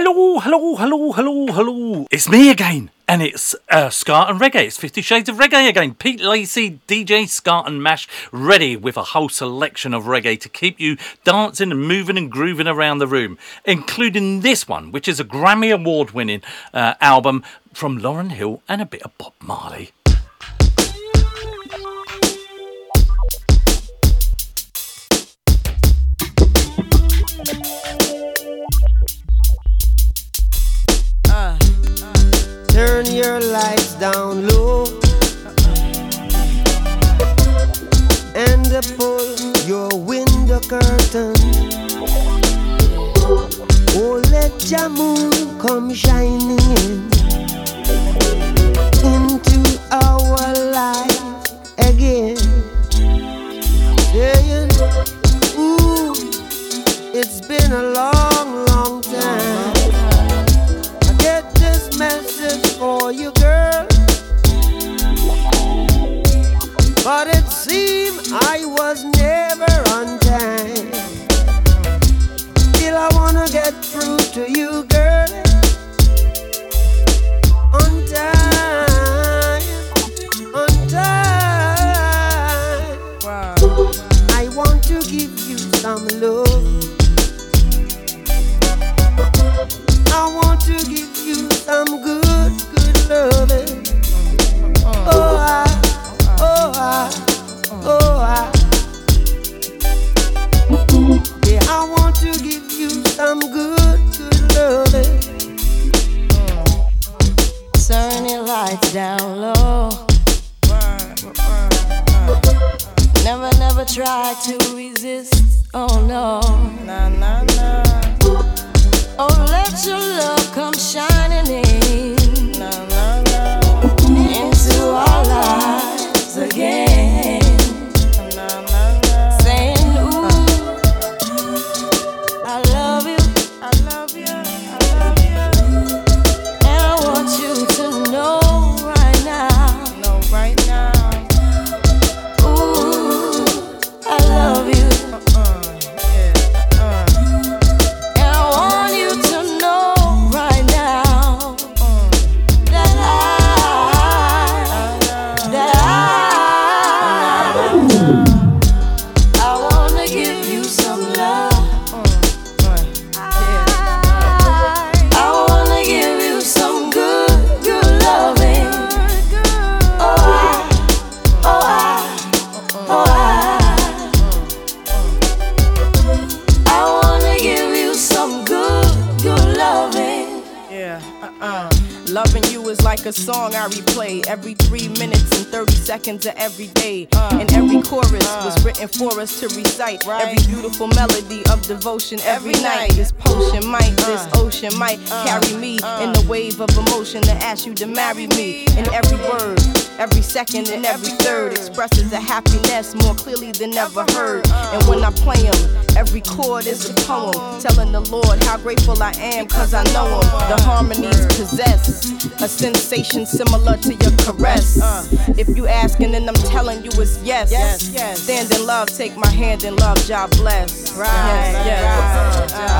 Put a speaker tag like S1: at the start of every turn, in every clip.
S1: Hello, hello, hello, hello, hello. It's me again. And it's uh, Ska and Reggae. It's Fifty Shades of Reggae again. Pete Lacey, DJ Ska and Mash, ready with a whole selection of reggae to keep you dancing and moving and grooving around the room, including this one, which is a Grammy Award winning uh, album from Lauryn Hill and a bit of Bob Marley.
S2: Turn your lights down low and pull your window curtain. Oh, let your moon come shining in into our life again. Saying, Ooh, it's been a long, long time. I get this message for you, girl. But it seemed I was never on time. Still, I wanna get through to you, girl. On time, on time. I want to give you some love. I want to give you some good, good loving. Oh, I, oh, I, oh, I. Yeah, I want to give you some good, good loving.
S3: Turn your lights down low. Never, never try to resist. Oh no. Nah, nah, nah. Oh, let your love come shining in.
S4: Like a song I replay every three minutes and 30 seconds of every day. and every chorus was written for us to recite. Every beautiful melody of devotion every night. This potion might, uh. this ocean might uh. carry me uh. in the wave of emotion to ask you to marry me. And every word, every second, and every third expresses a happiness more clearly than ever heard. And when I play them, every chord is a poem telling the Lord how grateful I am cause I know him. The harmonies possess a similar to your caress. Uh. If you asking, then I'm telling you it's yes.
S2: Yes, yes.
S4: Stand in love, take my hand in love, job bless.
S2: Right,
S4: Yes, yes.
S2: I want uh,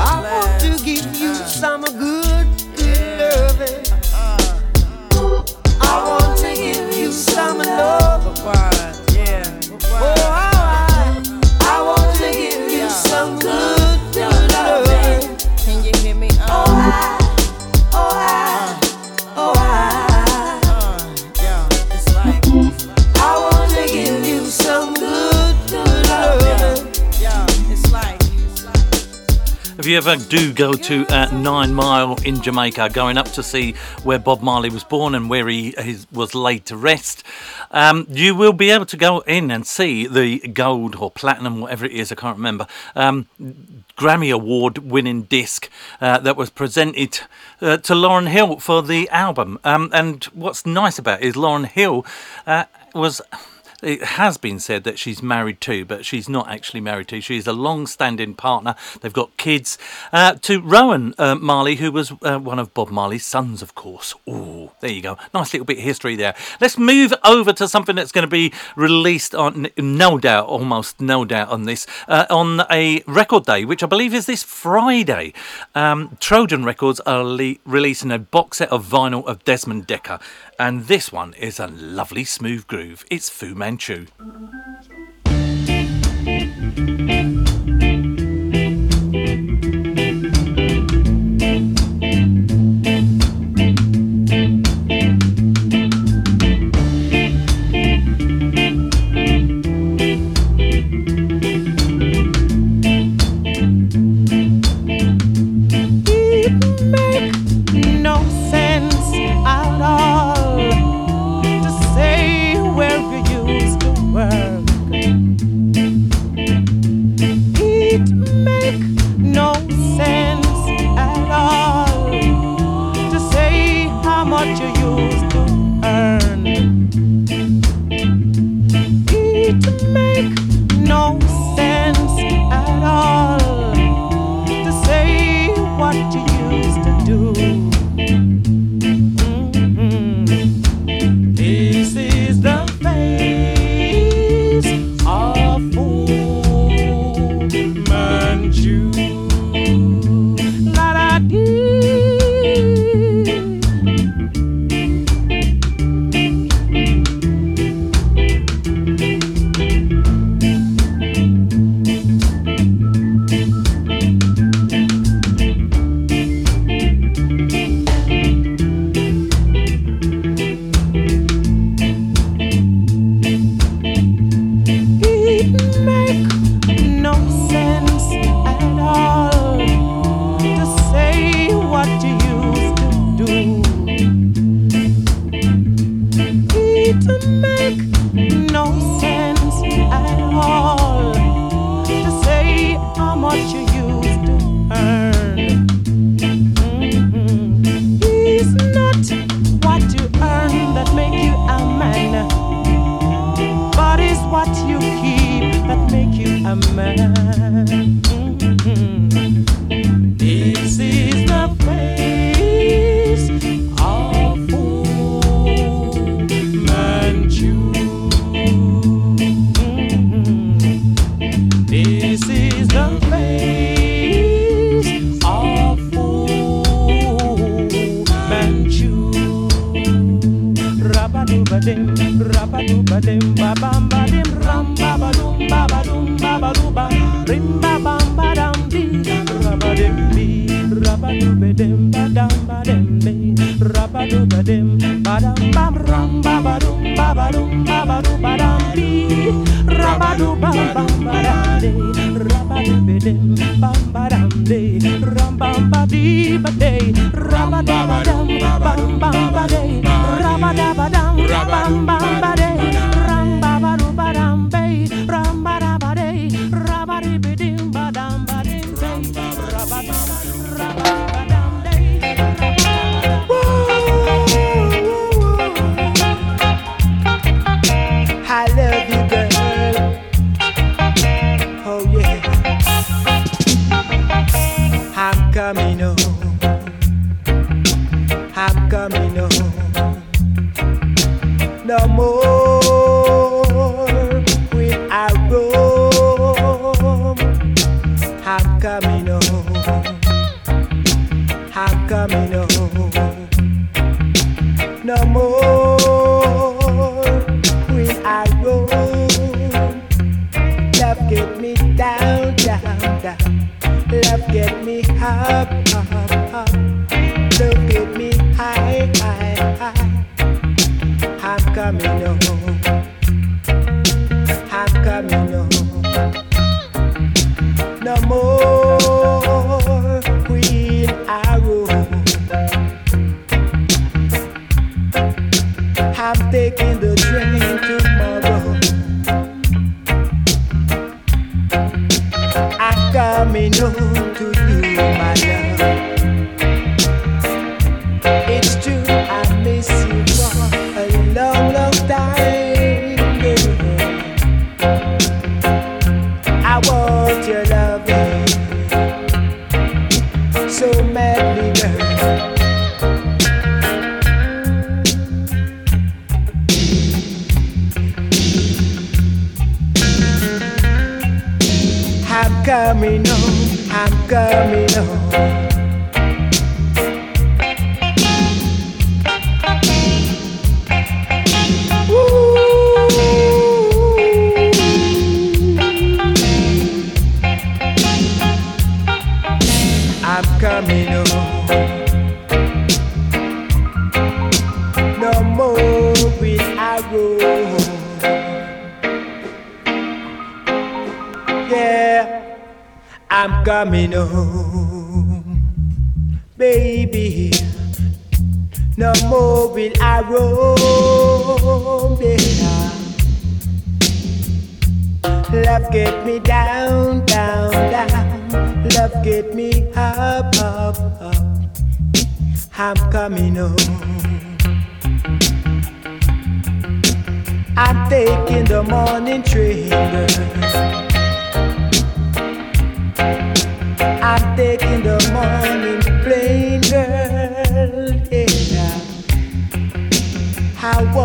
S2: you
S1: ever do go to uh, Nine Mile in Jamaica, going up to see where Bob Marley was born and where he, he was laid to rest, um, you will be able to go in and see the gold or platinum, whatever it is, I can't remember, um, Grammy Award winning disc uh, that was presented uh, to Lauryn Hill for the album. Um, and what's nice about it is Lauryn Hill uh, was
S5: it has been said that she's married to, but she's not actually married to. She's a long-standing partner. They've got kids. Uh, to Rohan uh, Marley, who was uh, one of Bob Marley's sons, of course. Oh, there you go. Nice little bit of history there. Let's move over to something that's going to be released on, no doubt, almost no doubt on this, uh, on a record day, which I believe is this Friday. Um, Trojan Records are le- releasing a box set of vinyl of Desmond Dekker, and this one is a lovely smooth groove. It's Fu Manchu.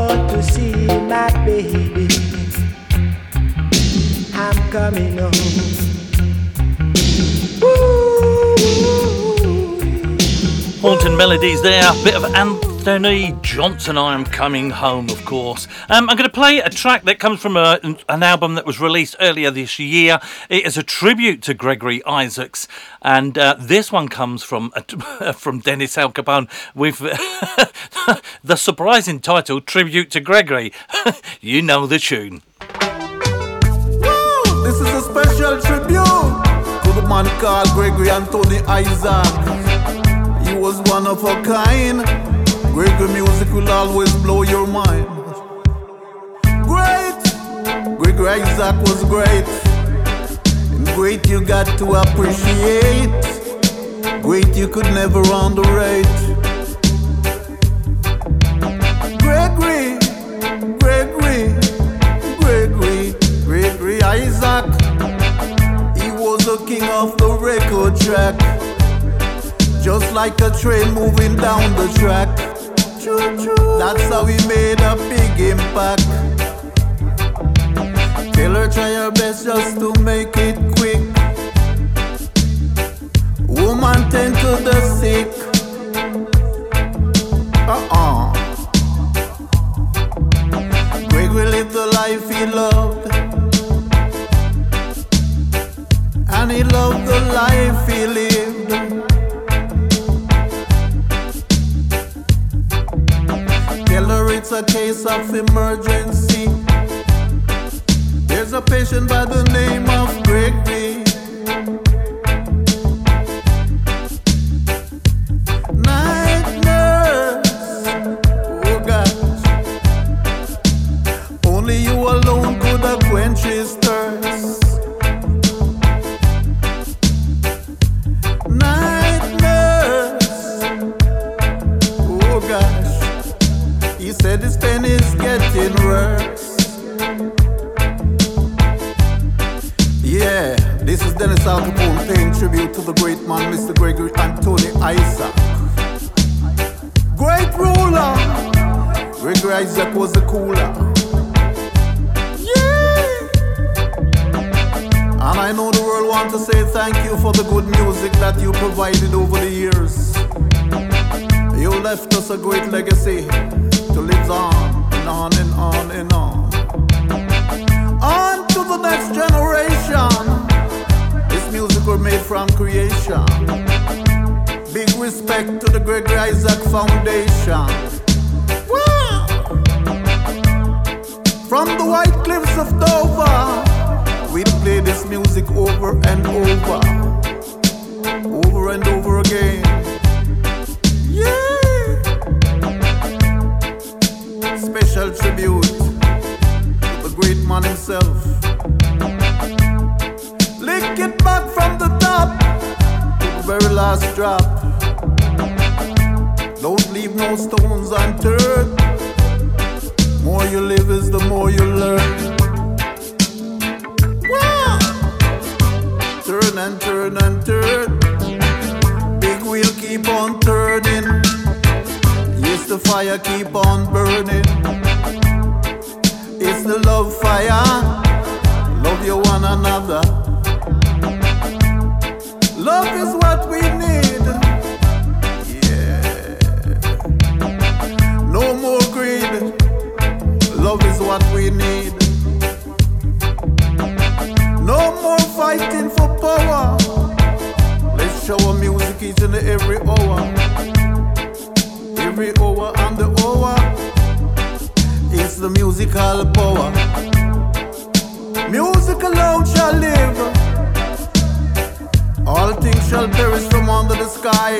S6: Want to see my baby. I'm coming home.
S1: Haunting melodies there, a bit of Anthony Johnson. I am coming home, of course. Um, I'm going to play a track that comes from a, an album that was released earlier this year. It is a tribute to Gregory Isaacs, and uh, this one comes from uh, from Dennis Alcapone with the surprising title "Tribute to Gregory." you know the tune.
S7: This is a special tribute to the man called Gregory Anthony Isaac. He was one of a kind. Gregory music will always blow your mind. Great! Gregory Isaac was great. And great you got to appreciate. Great you could never underrate. Gregory, Gregory, Gregory, Gregory Isaac. He was a king of the record track. Just like a train moving down the track. That's how we made a big impact. Tell her try her best just to make it quick. Woman tend to the sick. Uh-uh. Gregory lived the life he loved. And he loved the life he lived. It's a case of emergency. There's a patient by the name of Gregory. Night nurse, oh gosh. Only you alone could have quenched getting. Yeah, this is Dennis Alcapone paying tribute to the great man, Mr. Gregory Anthony Isaac. Great ruler! Gregory Isaac was a cooler. Yeah! And I know the world want to say thank you for the good music that you provided over the years. You left us a great legacy to live on on and on and on. On to the next generation. This music was made from creation. Big respect to the Gregory Isaac Foundation. Wow! From the white cliffs of Dover, we play this music over and over, over and over again. Yeah! Special tribute to the great man himself. Lick it back from the top to the very last drop. Don't leave no stones unturned. More you live is the more you learn. Turn and turn and turn. Big wheel keep on turning. Fire keep on burning. It's the love fire. Love you one another. Love is what we need. Yeah. No more greed. Love is what we need. No more fighting for power. Let's show our music each and every hour. Every hour the musical power. Music alone shall live. All things shall perish from under the sky.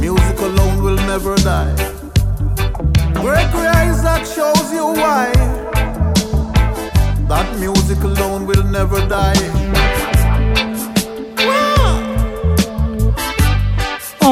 S7: Music alone will never die. Gregory Isaac shows you why. That music alone will never die.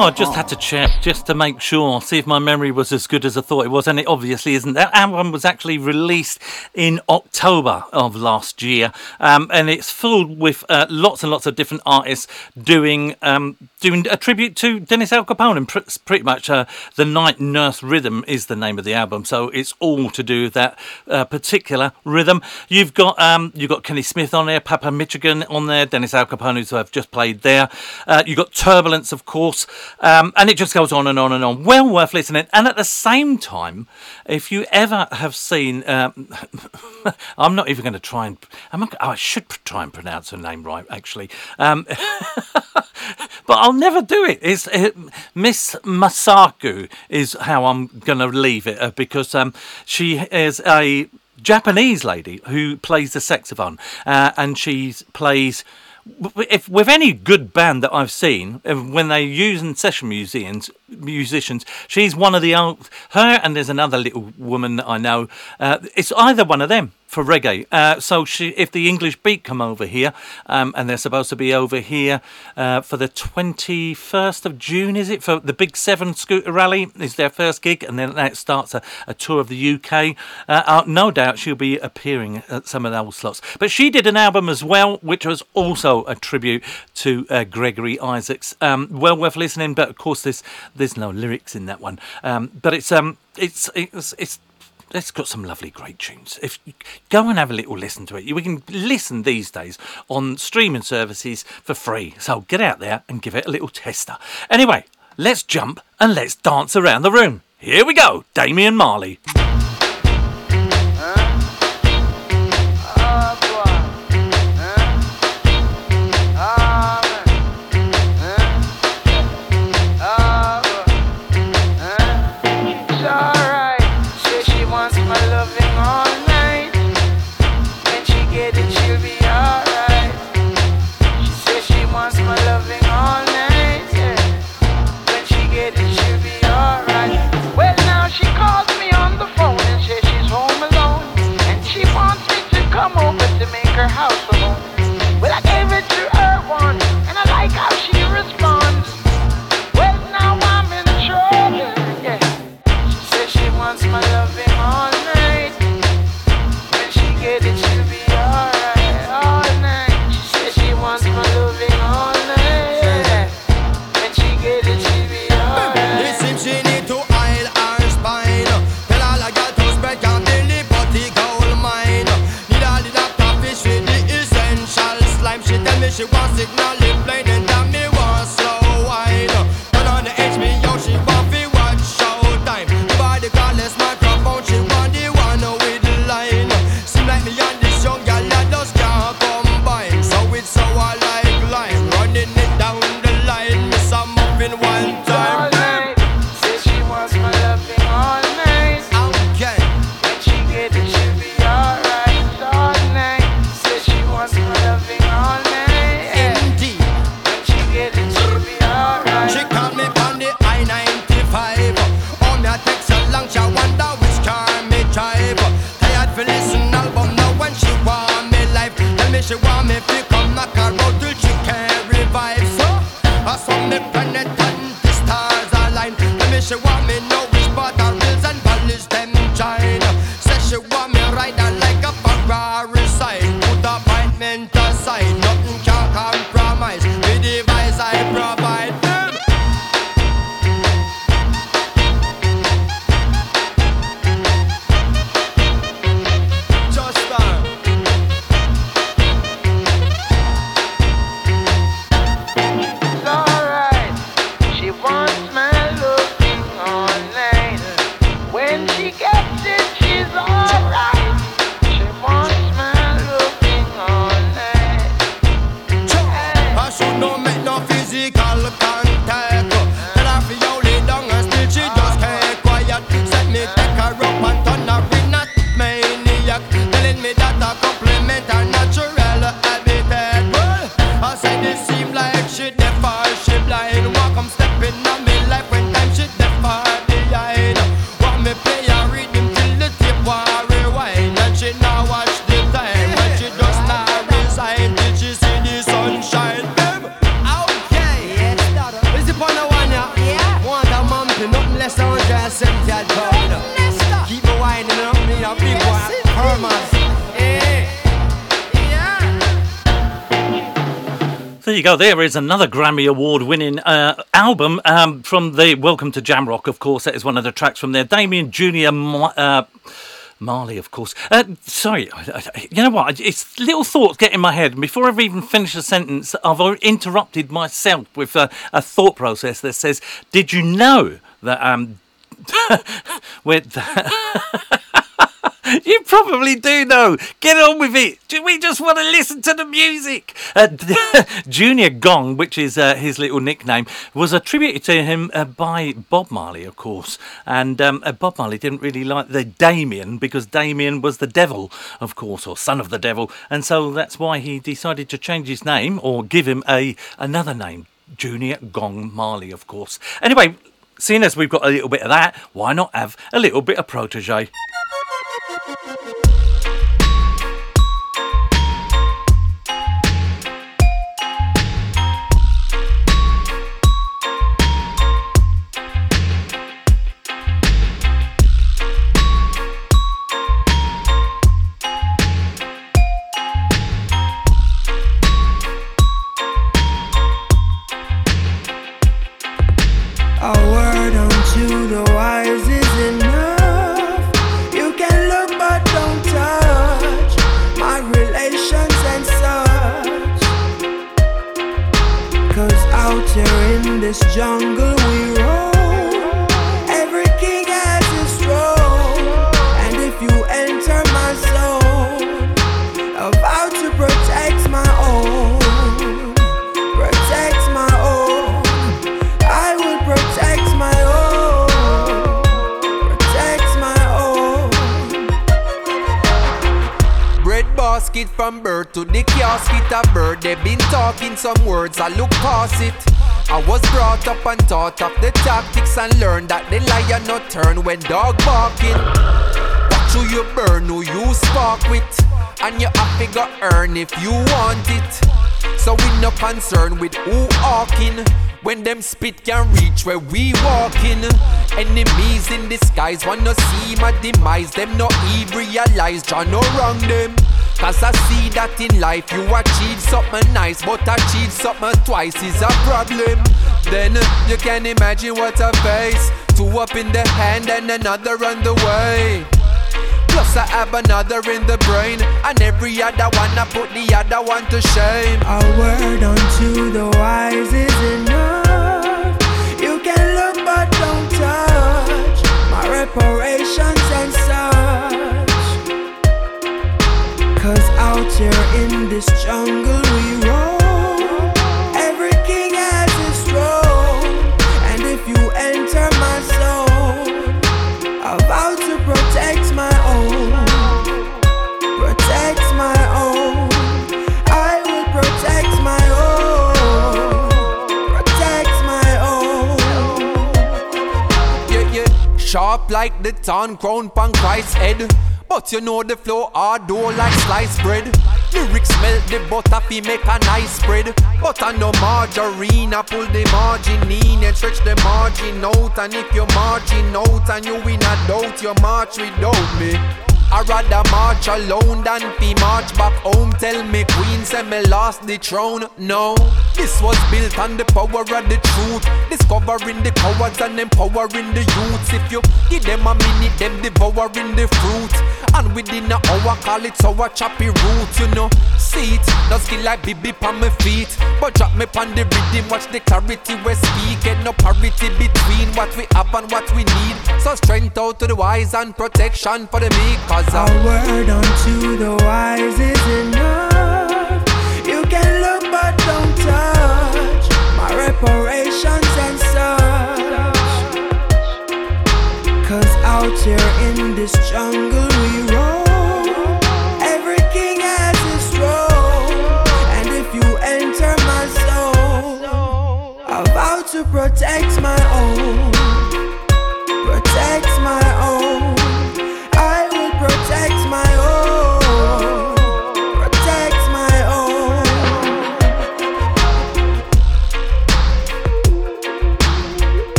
S1: Oh, I just had to check just to make sure, see if my memory was as good as I thought it was, and it obviously isn't. That album was actually released in October of last year, um, and it's filled with uh, lots and lots of different artists doing um, doing a tribute to Dennis Alcapone, and pr- pretty much uh, the Night Nurse Rhythm is the name of the album, so it's all to do with that uh, particular rhythm. You've got um, you've got Kenny Smith on there, Papa Michigan on there, Dennis Alcapone, who I've just played there. Uh, you've got Turbulence, of course. Um, and it just goes on and on and on. Well worth listening. And at the same time, if you ever have seen, um, I'm not even going to try and, not, oh, I should try and pronounce her name right, actually. Um, but I'll never do it. It's uh, Miss Masaku is how I'm going to leave it uh, because um, she is a Japanese lady who plays the saxophone, uh, and she plays if with any good band that I've seen, when they use in session musicians, musicians, she's one of the old, her and there's another little woman that I know. Uh, it's either one of them for reggae. Uh, so she, if the English Beat come over here, um, and they're supposed to be over here uh, for the 21st of June, is it? For the Big Seven Scooter Rally is their first gig, and then that starts a, a tour of the UK. Uh, uh, no doubt she'll be appearing at some of those slots. But she did an album as well, which was also a tribute to uh, Gregory Isaacs. Um, well worth listening, but of course there's there's no lyrics in that one. Um, but it's um it's it's it's it's got some lovely great tunes. If you, go and have a little listen to it, we can listen these days on streaming services for free. So get out there and give it a little tester. Anyway, let's jump and let's dance around the room. Here we go, Damian Marley. There. Is another Grammy Award winning uh, album um, from the Welcome to Jamrock, of course. That is one of the tracks from there. Damian Jr. Uh, Marley, of course. Uh, sorry, you know what? It's little thoughts get in my head. Before I've even finished a sentence, I've interrupted myself with a, a thought process that says, Did you know that um, with you probably do know. Get on with it. We just want to listen to the music. Uh, Junior Gong, which is uh, his little nickname, was attributed to him uh, by Bob Marley, of course. And um, uh, Bob Marley didn't really like the Damien because Damien was the devil, of course, or son of the devil. And so that's why he decided to change his name or give him a another name. Junior Gong Marley, of course. Anyway, seeing as we've got a little bit of that, why not have a little bit of protege?
S6: If you
S8: want it. So we no concern with who hawking. When them spit can reach where we walking Enemies in disguise wanna see my demise Them no even realize Jah no wrong them Cause I see that in life you achieve something nice, but achieve something twice is a problem. Then you can imagine what I face. Two up in the hand and another on the way. Plus I have another in the brain. And every other one I put the other one to shame.
S6: A word unto the wise is enough. You can look but don't touch. My reparations and such. Cause out here in this jungle
S8: like the town crown punk Christ's head. But you know the flow hard dough like sliced bread. Lyrics melt the butter fi make a nice spread. Butter no margarine, I pull the margin in and stretch the margin out. And if you margin out and you win a doubt, you march without me. I rather march alone than be march back home. Tell me queen say me lost the throne. No, this was built on the power of the truth. Discovering the cowards and empowering the youths. If you give them a minute, them devouring the fruit. And within an hour, call it sour choppy root. You know, see it, does skill like BB on my feet. But drop me on the rhythm, watch the clarity we speak. Get no parity between what we have and what we need. So strength out to the wise and protection for the meek.
S6: Cause a word unto the wise is enough. You can look but don't touch my reparations and such. Cause out here in this jungle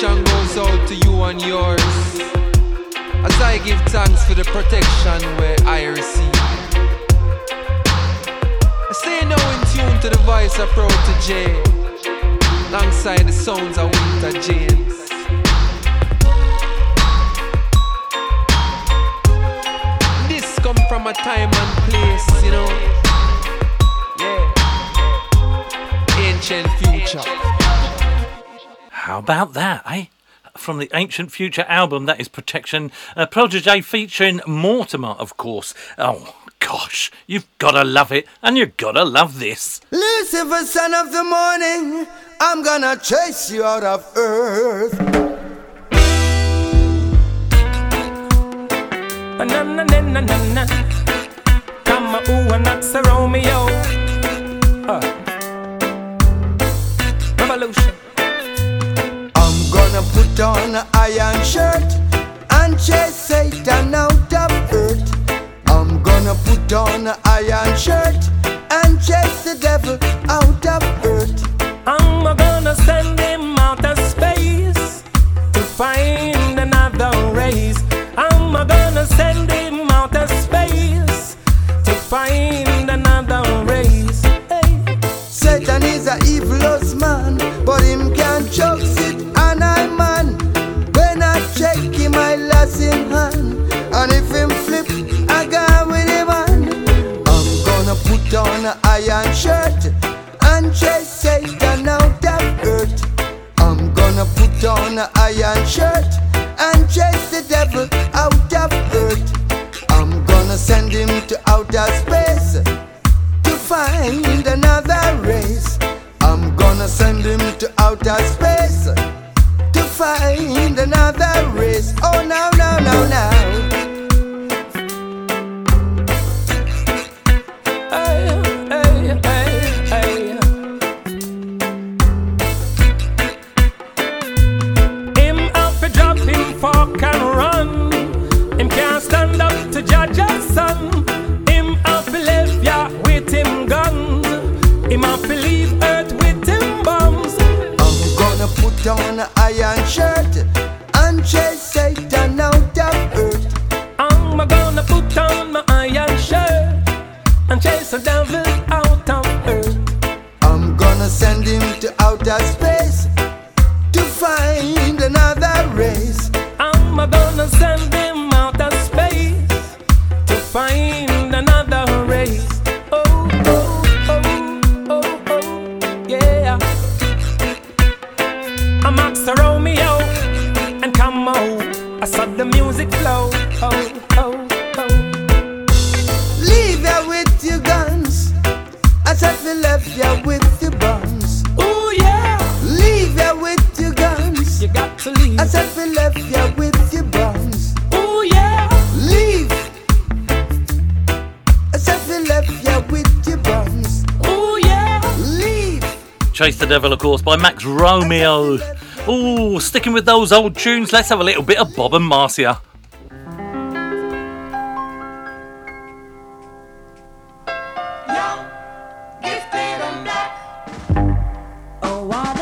S8: dedication goes out to you and yours. As I give thanks for the protection where I receive. I stay now in tune to the voice of Protoje, alongside the sounds of Winta James. This come from a time and place, you know. Yeah. Ancient future.
S1: How about that, eh? From the Ancient Future album, that is Protection. Uh, Protoje featuring Mortimer, of course. Oh, gosh, you've gotta love it, and you've gotta love this.
S2: Lucifer, son of the morning, I'm gonna chase you out of earth.
S9: Na na na na na na. Come ooh and that's a Romeo. Uh. Revolution
S2: gonna put on an iron shirt and chase Satan out of earth. I'm gonna put on an iron shirt and chase the devil out of earth.
S9: I'm gonna send him out of space to find another race. I'm gonna send him out of space to find another race. Hey.
S2: Satan is a evilous man, but him can't choke hand. And if him flip, I go with him man. I'm gonna put on an iron shirt and chase Satan out of earth. I'm gonna put on an iron shirt and chase the devil out of earth. I'm gonna send him to outer space to find another race. I'm gonna send him to outer space to find another race. Oh, no, no, no, no.
S9: Hey, hey, hey, him out for drop him fork and run. Him can't stand up to judge a son. Him out for left ya with him guns. Him out for leave earth with him bombs.
S2: I'm gonna put on an iron shirt and chase
S9: gonna put on my iron shirt and chase the devil out of earth.
S2: I'm gonna send him to outer space to find another race.
S9: I'm gonna send him
S2: ya with your buns.
S9: Oh yeah.
S2: Leave ya with your guns.
S9: You got to leave.
S2: I said we left ya with your buns.
S9: Oh yeah.
S2: Leave. I said we left ya with your buns.
S9: Oh yeah.
S2: Leave.
S1: Chase the Devil, of course, by Max Romeo. Ooh, sticking with those old tunes, let's have a little bit of Bob and Marcia.
S6: what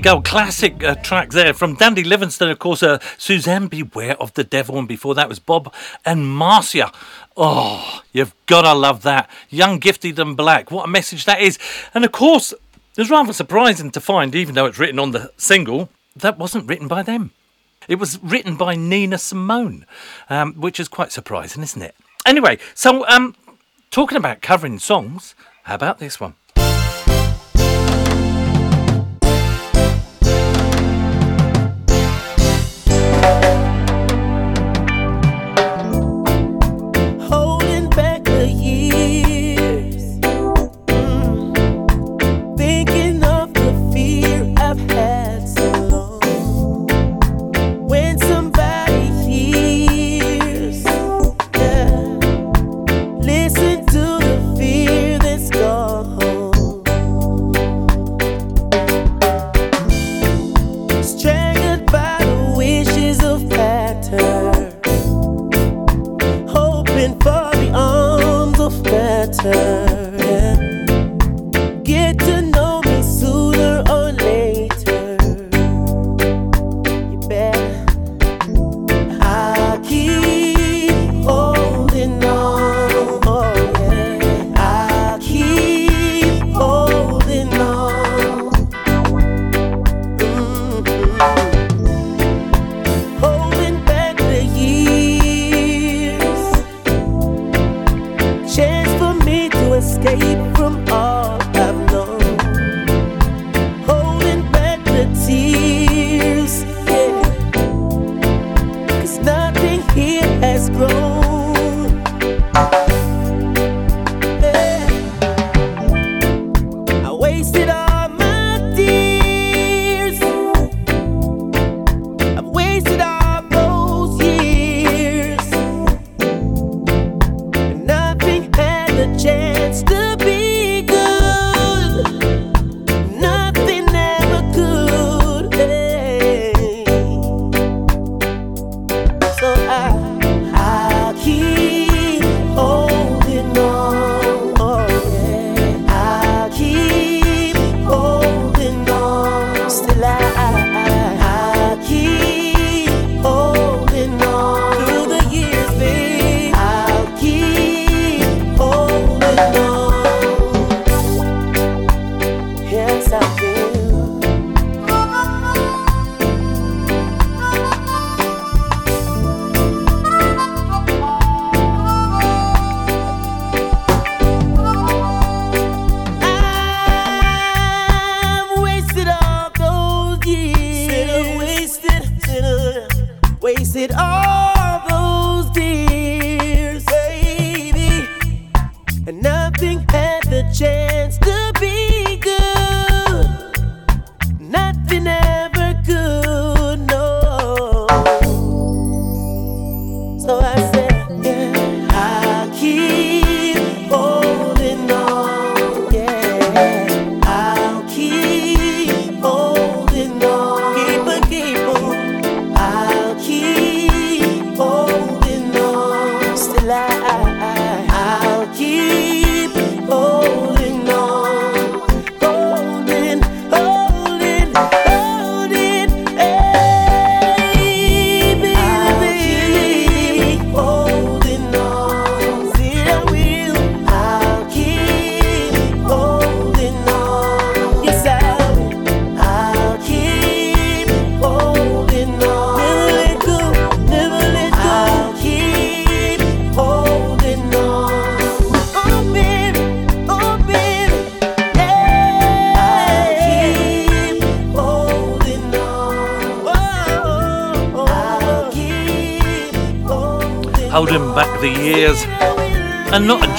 S6: go,
S1: classic uh, track there from Dandy Livingstone, of course. Uh, Suzanne, beware of the devil, and before that was Bob and Marcia. Oh, you've gotta love that. Young, gifted, and black. What a message that is. And of course, it's rather surprising to find, even though it's written on the single, that wasn't written by them. It was written by Nina Simone, um, which is quite surprising, isn't it? Anyway, so um, talking about covering songs, how about this one?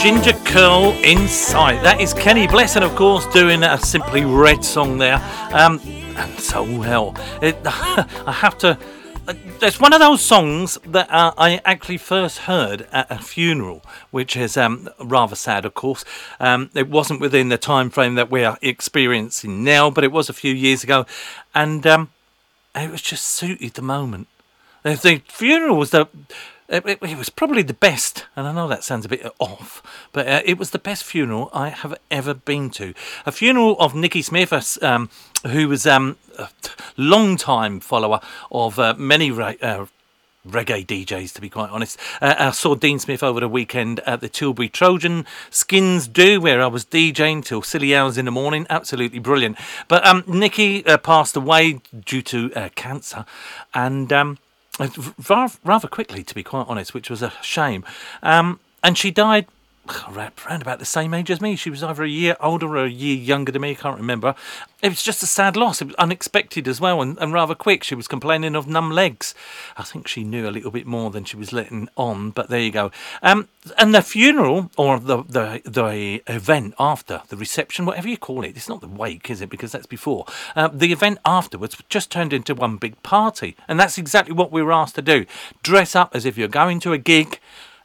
S1: Ginger curl in sight. That is Kenny Blessing, of course, doing a Simply Red song there. Um, and so well. It, I have to. It's one of those songs that uh, I actually first heard at a funeral, which is um, rather sad, of course. Um, it wasn't within the time frame that we're experiencing now, but it was a few years ago, and um, it was just suited the moment. The funeral was the it, it, it, was probably the best, and I know that sounds a bit off, but uh, it was the best funeral I have ever been to. A funeral of Nicky Smith, um, who was um, a long time follower of uh, many uh, reggae DJs, to be quite honest. Uh, I saw Dean Smith over the weekend at the Tilbury Trojan Skins Do, where I was DJing till silly hours in the morning. Absolutely brilliant. But um, Nicky uh, passed away due to uh, cancer, and um, rather quickly, to be quite honest, which was a shame. Um, and she died around about the same age as me. She was either a year older or a year younger than me. I can't remember. It was just a sad loss. It was unexpected as well and, and rather quick. She was complaining of numb legs. I think she knew a little bit more than she was letting on, but there you go. Um, and the funeral or the, the the event after the reception, whatever you call it, it's not the wake, is it? Because that's before. Uh, the event afterwards just turned into one big party, and that's exactly what we were asked to do: dress up as if you're going to a gig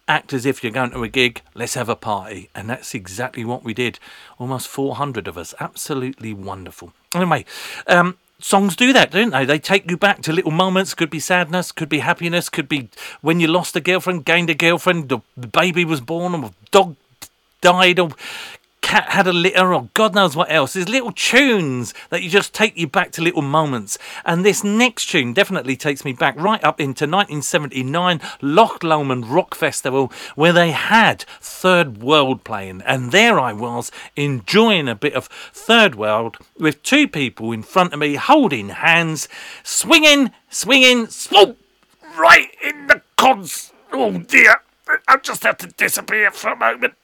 S1: act as if you're going to a gig, let's have a party. And that's exactly what we did. Almost 400 of us. Absolutely wonderful. Anyway, um, songs do that, don't they? They take you back to little moments. Could be sadness, could be happiness, could be when you lost a girlfriend, gained a girlfriend, the baby was born, or dog died, or cat had a litter or God knows what else. There's little tunes that you just take you back to little moments. And this next tune definitely takes me back right up into 1979 Loch Lomond Rock Festival where they had Third World playing. And there I was enjoying a bit of Third World with two people in front of me holding hands, swinging, swinging, swoop, right in the cons. Oh dear, I just have to disappear for a moment.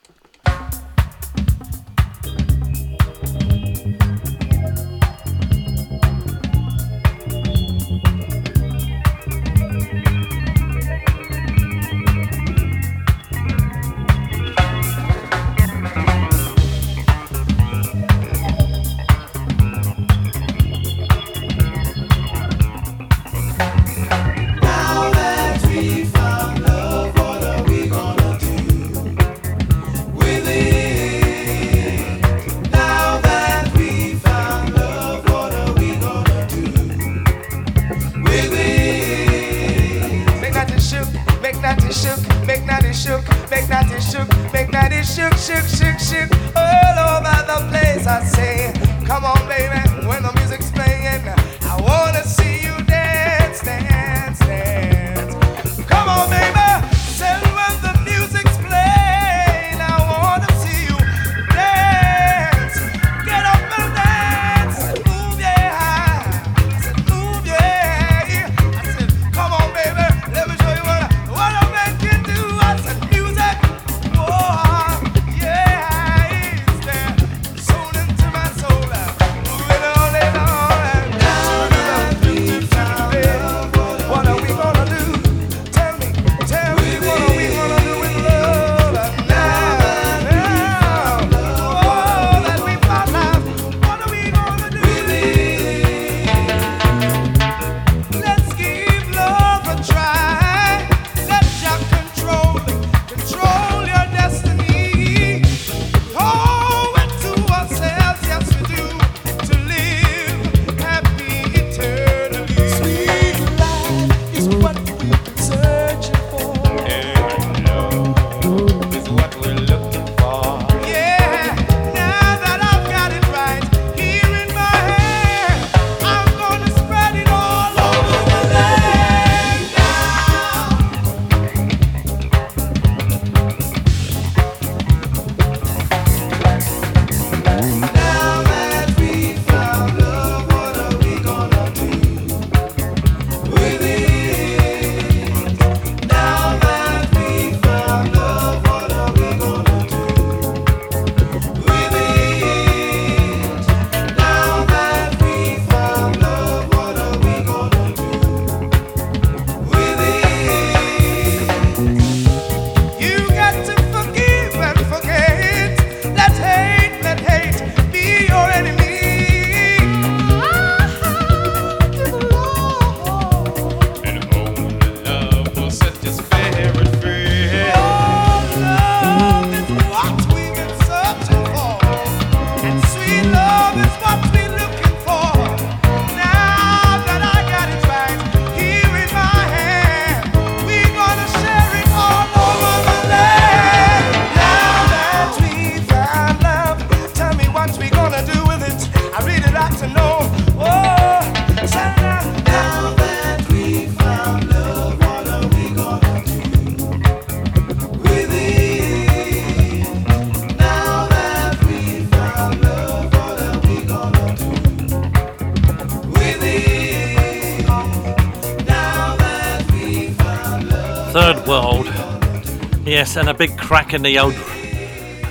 S1: Yes, and a big crack in the old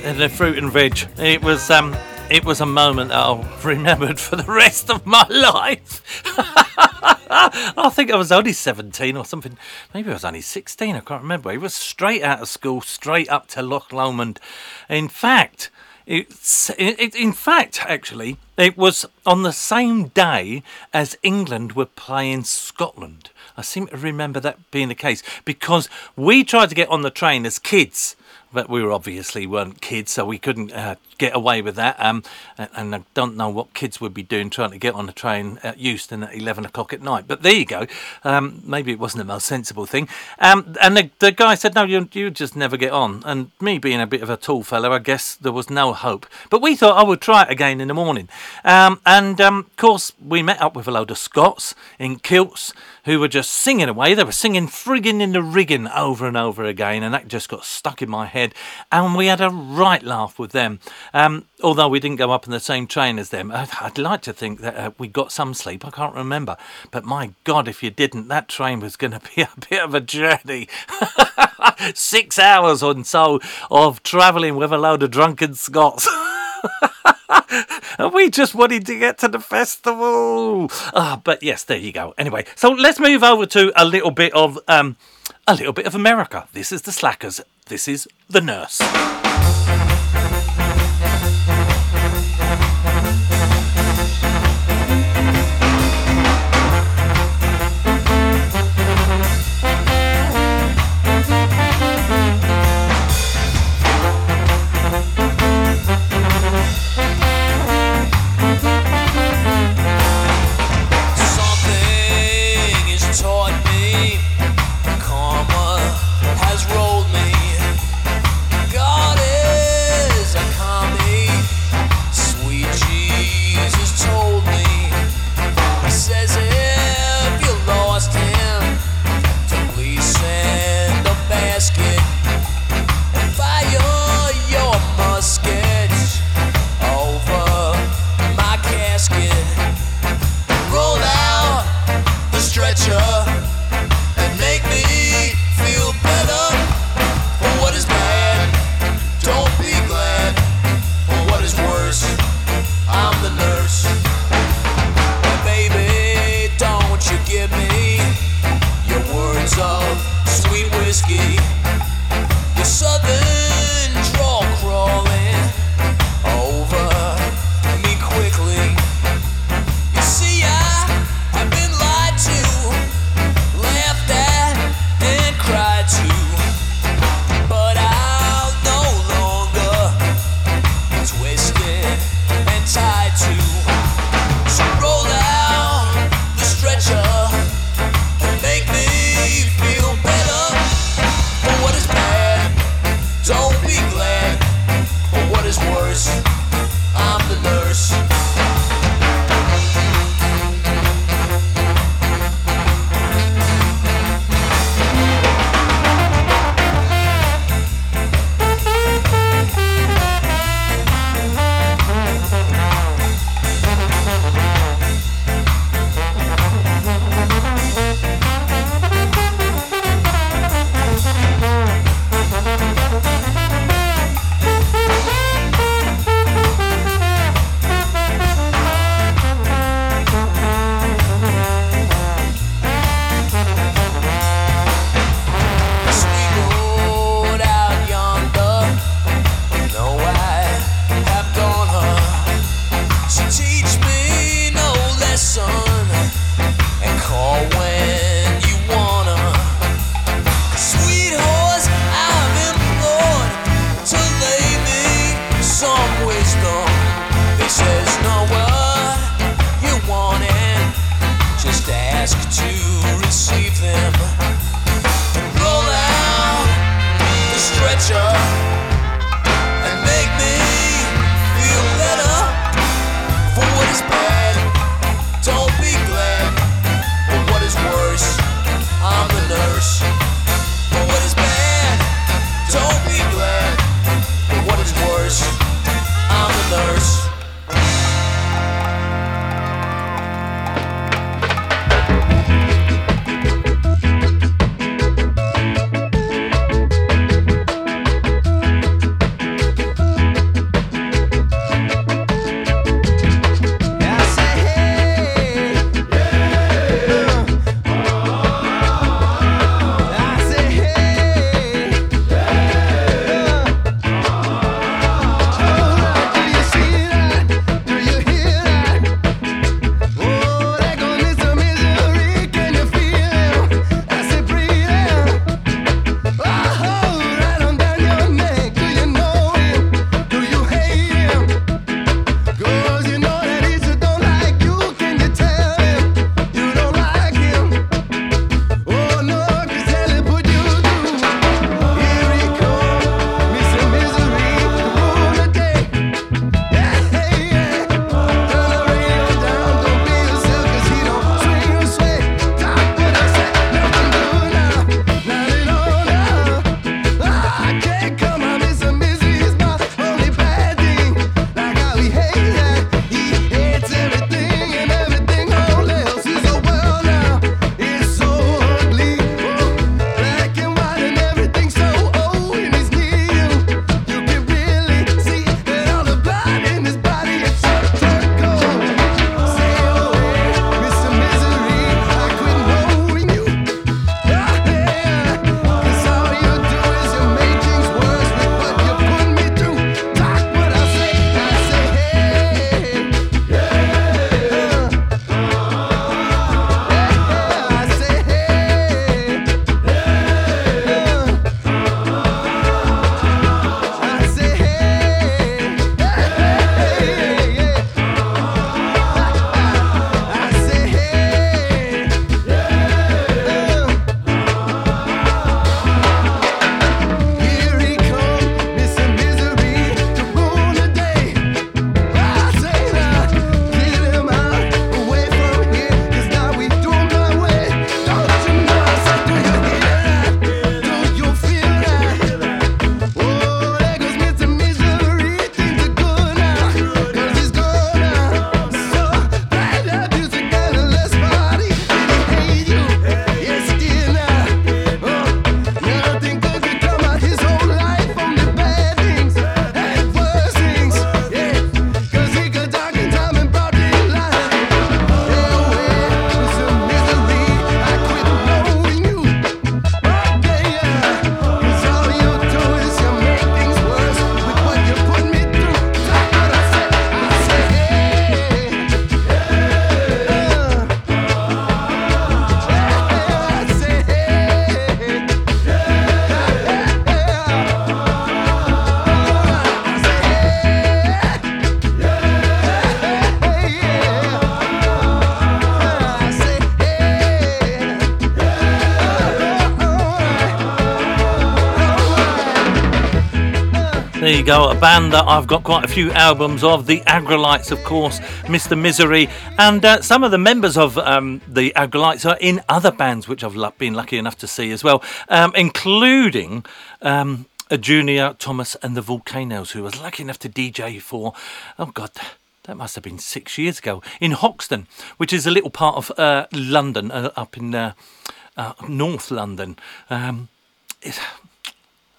S1: in the fruit and veg. It was um it was a moment that I'll remembered for the rest of my life. I think I was only 17 or something. Maybe I was only 16, I can't remember. He was straight out of school, straight up to Loch Lomond. In fact, it's, it, in fact, actually, it was on the same day as England were playing Scotland. I seem to remember that being the case because we tried to get on the train as kids but we were obviously weren't kids, so we couldn't uh, get away with that. Um, and I don't know what kids would be doing trying to get on a train at Euston at 11 o'clock at night. But there you go. Um, maybe it wasn't the most sensible thing. Um, and the, the guy said, No, you, you just never get on. And me being a bit of a tall fellow, I guess there was no hope. But we thought I would try it again in the morning. Um, and um, of course, we met up with a load of Scots in kilts who were just singing away. They were singing friggin' in the rigging over and over again, and that just got stuck in my head. And we had a right laugh with them. Um, although we didn't go up in the same train as them, I'd, like to think that uh, we got some sleep. I can't remember. But my God, if you didn't, that train was going to be a bit of a journey. Six hours or so of travelling with a load of drunken Scots. we just wanted to get to the festival. Ah, but yes, there you go. Anyway, so let's move over to a little bit of um, a little bit of America. This is the Slackers. This is the Nurse. Whiskey. A band that I've got quite a few albums of. The Aggrolites, of course, Mr. Misery, and uh, some of the members of um, the Aggrolites are in other bands which I've been lucky enough to see as well, um, including. Um, a junior Thomas and the Volcanoes, who was lucky enough to DJ for, oh God, that must have been six years ago, in Hoxton, which is a little part of uh, London, uh, up in uh, uh North London. Um,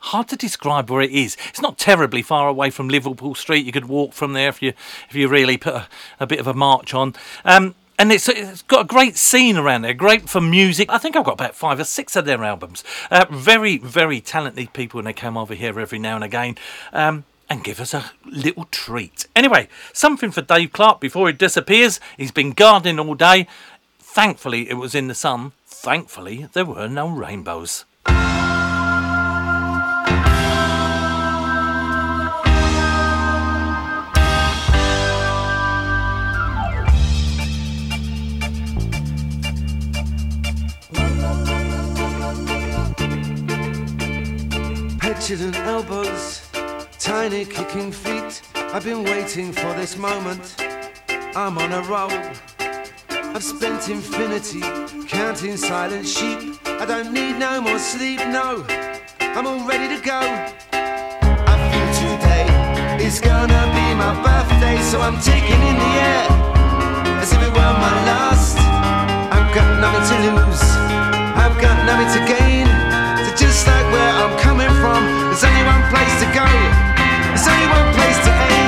S1: hard to describe where it is. It's not terribly far away from Liverpool Street. You could walk from there if you if you really put a, a bit of a march on. Um, and it's, it's got a great scene around there, great for music. I think I've got about five or six of their albums. Uh, very, very talented people, and they come over here every now and again. Um, and give us a little treat. Anyway, something for Dave Clark before he disappears. He's been gardening all day. Thankfully, it was in the sun. Thankfully, there were no rainbows.
S2: Petulant elbows, tiny kicking feet. I've been waiting for this moment. I'm on a roll. I've spent infinity counting silent sheep. I don't need no more sleep, no. I'm all ready to go. I feel today is gonna be my birthday, so I'm taking in the air as if it were my last. I've got nothing to lose, I've got nothing to gain. So just like where I'm coming from, there's only one place to go. There's only one place to aim.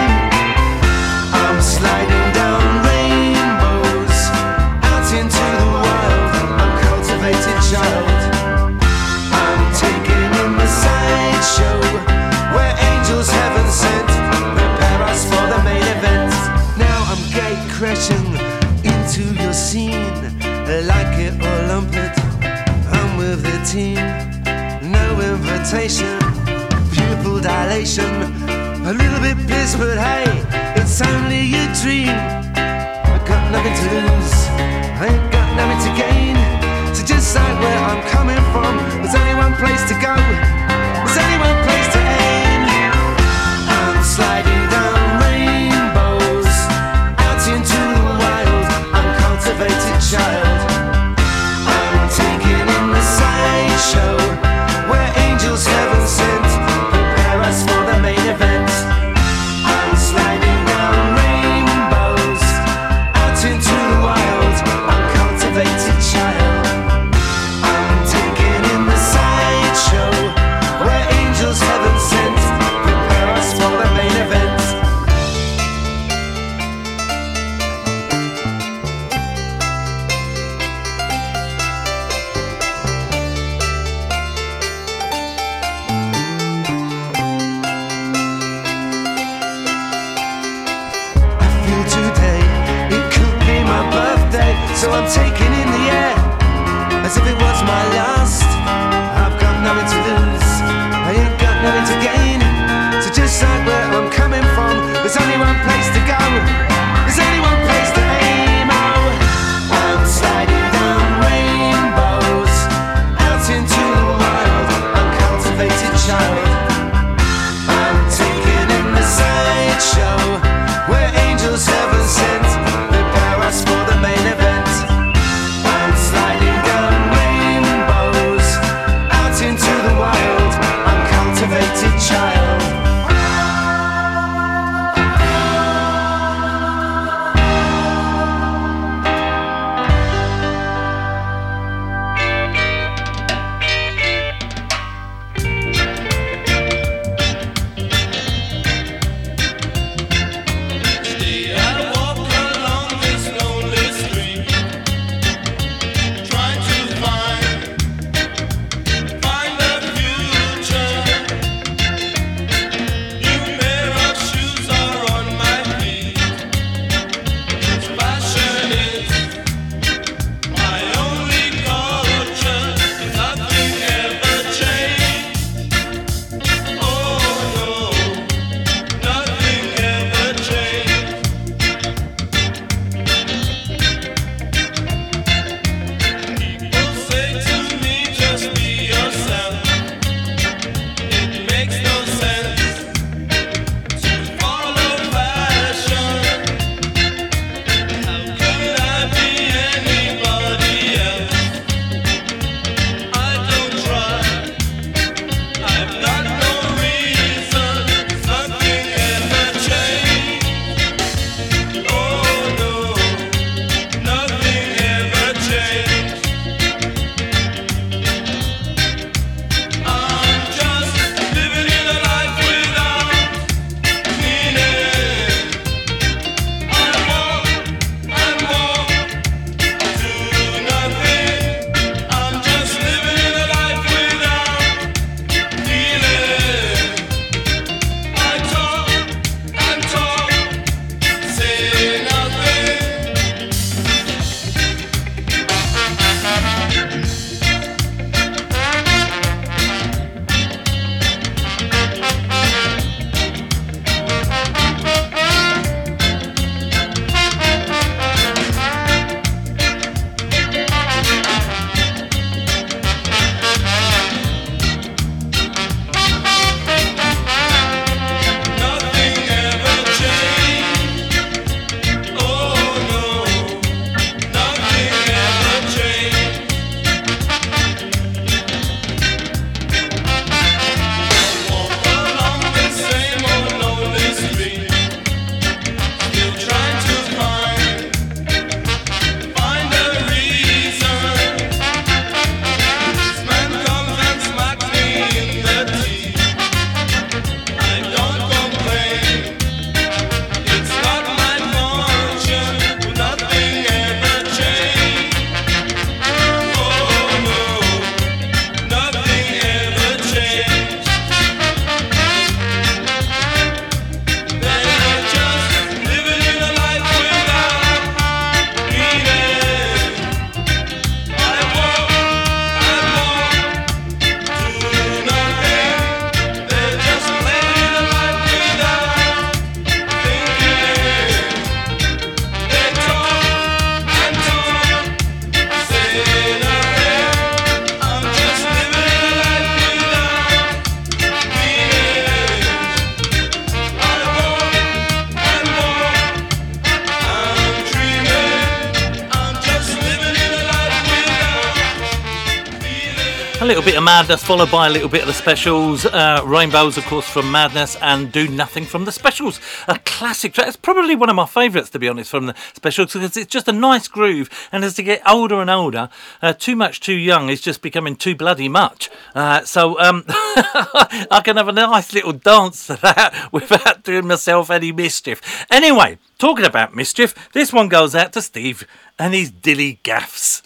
S10: Madness, followed by a little bit of the specials. Uh, Rainbows, of course, from Madness, and Do Nothing from the specials. A classic track. It's probably one of my favourites, to be honest, from the specials because it's just a nice groove. And as they get older and older, uh, too much, too young is just becoming too bloody much. Uh, so um, I can have a nice little dance to that without doing myself any mischief. Anyway, talking about mischief, this one goes out to Steve and his dilly gaffs.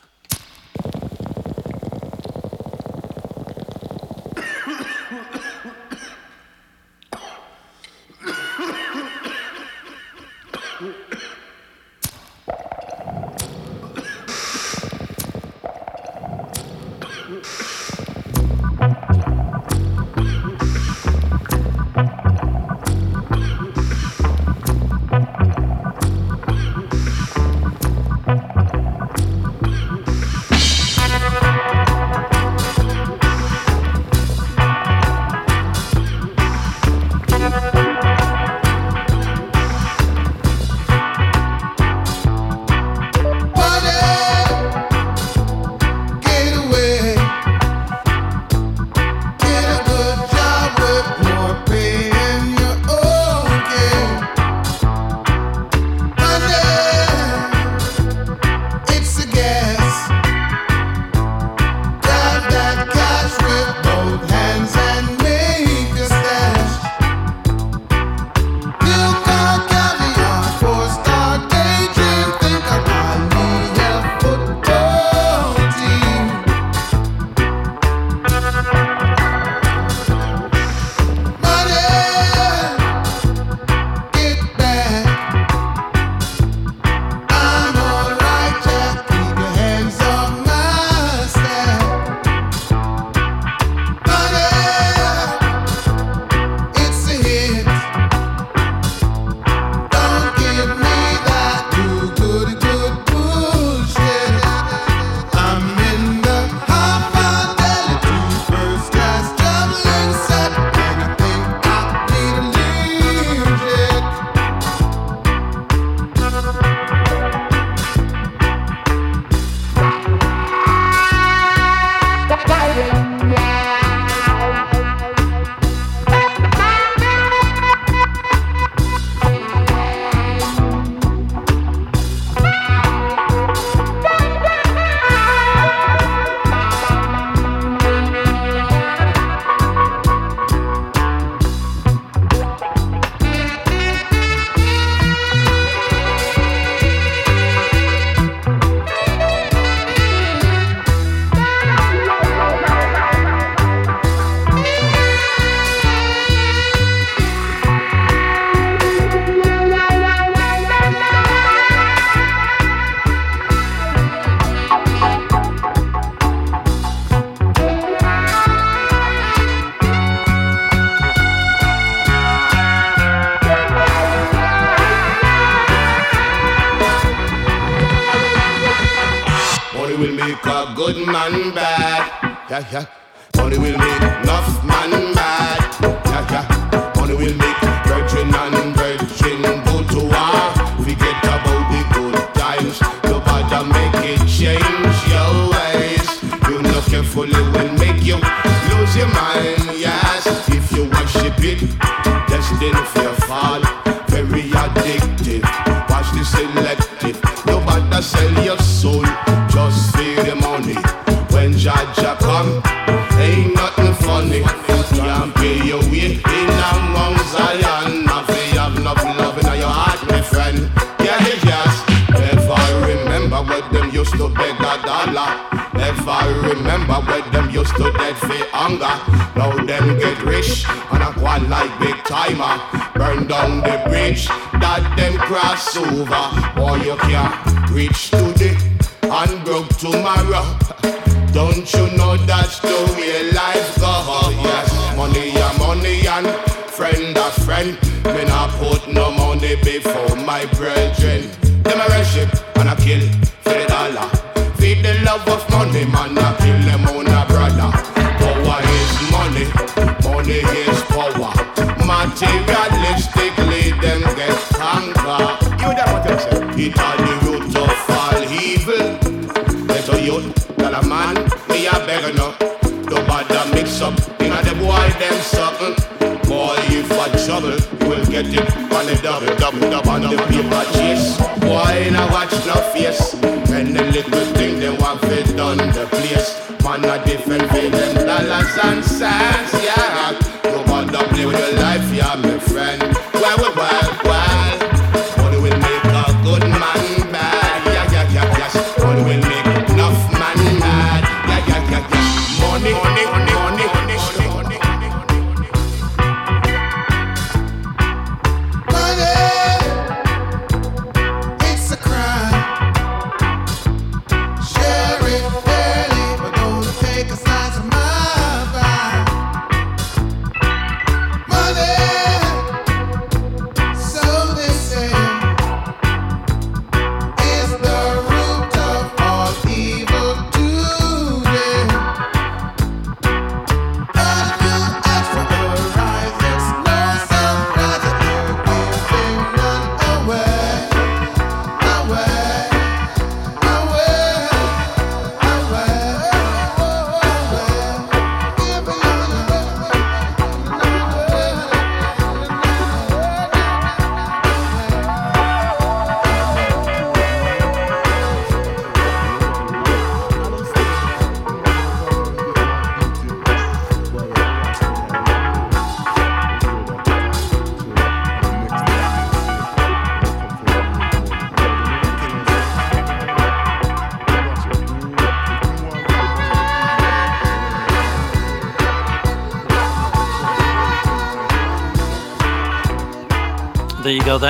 S11: Fit done the place. Man, a different pay them dollars and cents, yeah. No bother play with your life,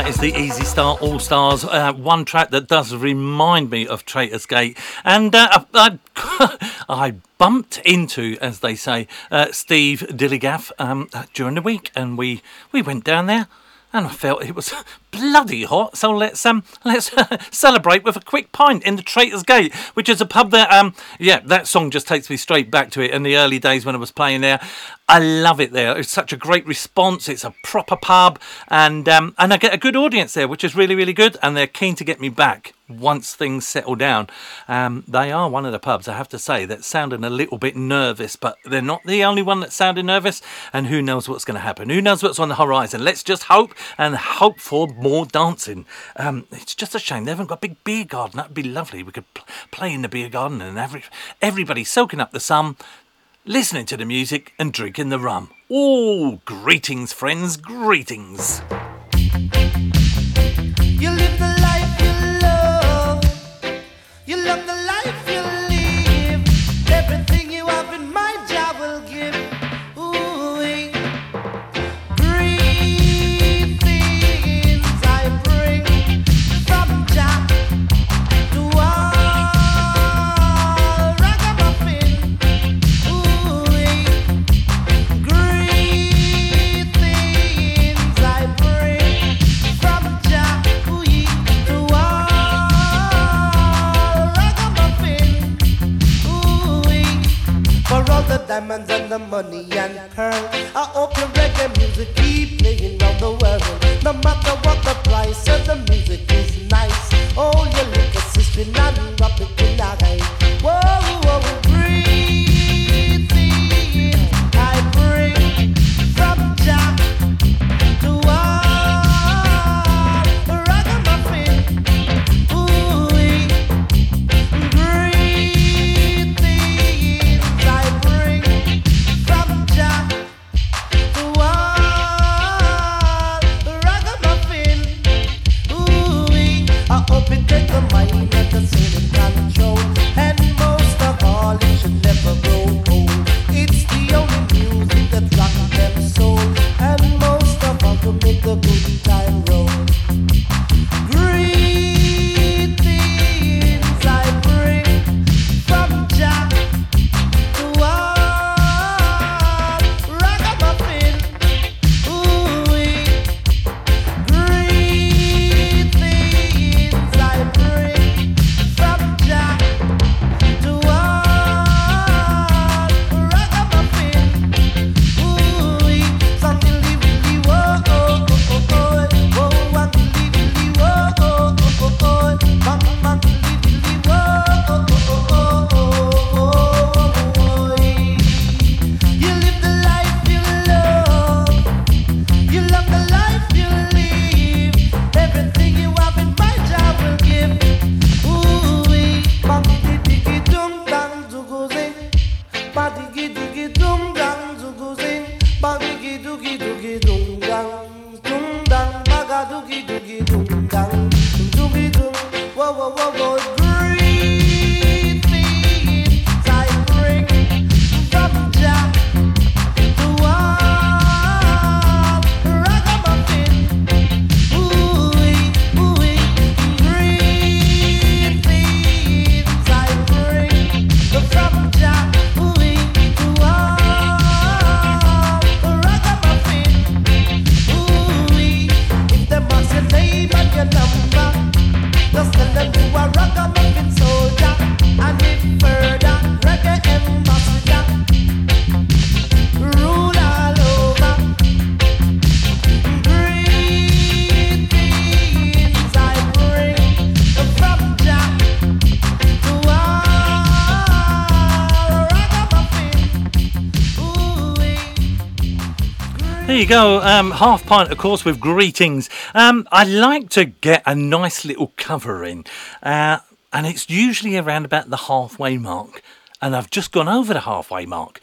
S1: Is the Easy Star All Stars. Uh, one track that does remind me of Traitors Gate, and uh, I, I bumped into, as they say, uh, Steve Dilligaff um, during the week, and we we went down there. And I felt it was bloody hot, so let's um let's celebrate with a quick pint in the Traitors Gate, which is a pub that um yeah that song just takes me straight back to it in the early days when I was playing there. I love it there. It's such a great response. It's a proper pub, and um and I get a good audience there, which is really really good. And they're keen to get me back once things settle down. Um, they are one of the pubs I have to say that sounding a little bit nervous, but they're not the only one that's sounding nervous. And who knows what's going to happen? Who knows what's on the horizon? Let's just hope and hope for more dancing. Um, it's just a shame they haven't got a big beer garden. That'd be lovely. We could pl- play in the beer garden and every everybody soaking up the sun listening to the music and drinking the rum. Oh, greetings, friends, greetings.
S12: Diamonds and the money and pearl. I hope your reggae music keep playing around the world. No matter what the price of the music is nice. Oh, your little sister and
S13: go. Um, half pint, of course, with greetings. Um, I like to get a nice little cover in, uh, and it's usually around about the halfway mark. And I've just gone over the halfway mark.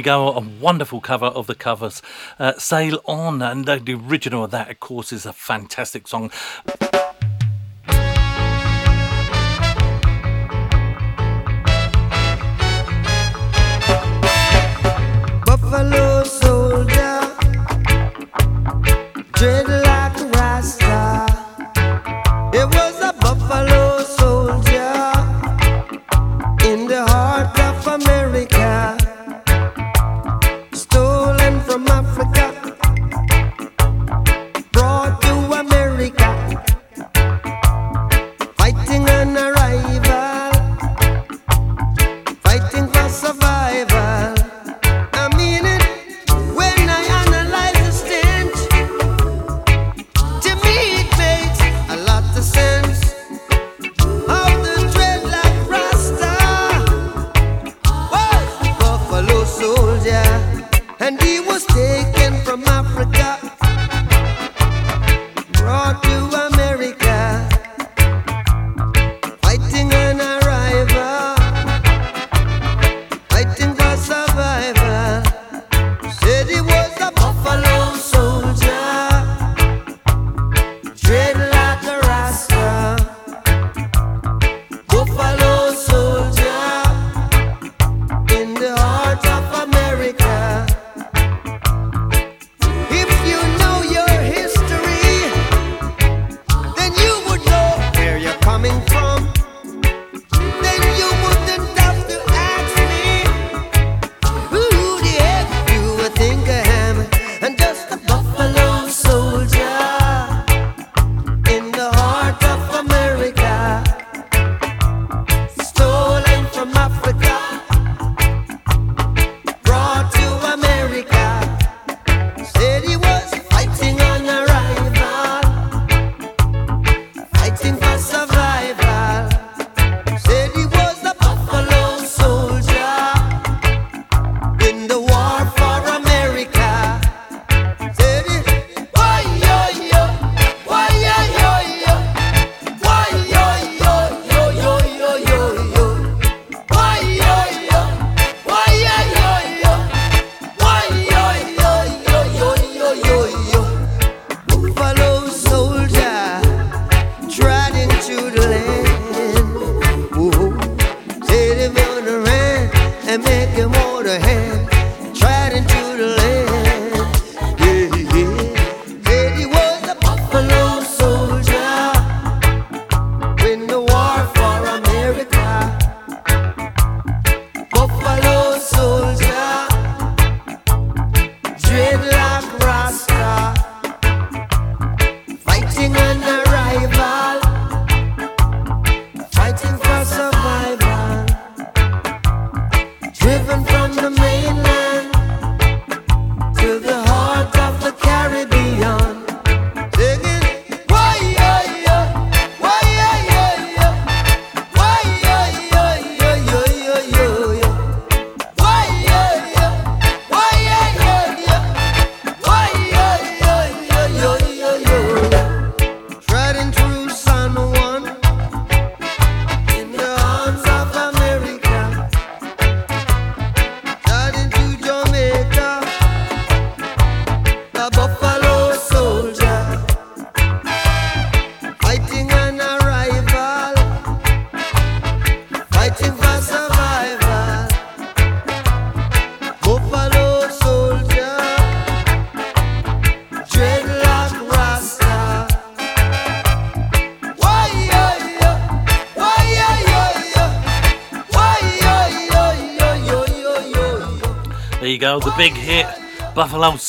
S1: you go, a
S13: wonderful cover of the covers, uh, Sail On. And the original of that, of course, is a fantastic song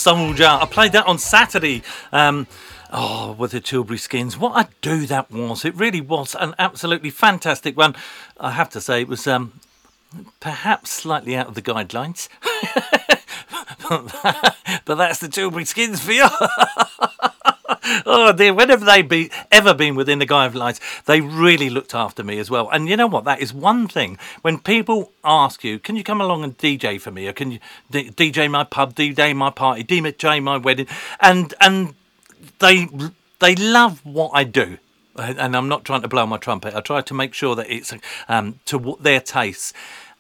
S14: Soldier.
S1: I played that on Saturday. Um, oh, with the Tilbury Skins. What a do that was. It really was an absolutely fantastic one. I have to say, it was um, perhaps slightly out of the guidelines. but that's the Tilbury Skins for you. oh dear, whenever they be ever been within the guidelines, they really looked after me as well. And you know what? That is one thing. When people ask you, "Can you come along and DJ for me?" or "Can you D- DJ my pub, DJ my party, DJ my wedding?" and and they they love what I do. And I'm not trying to blow my trumpet. I try to make sure that it's um, to their tastes.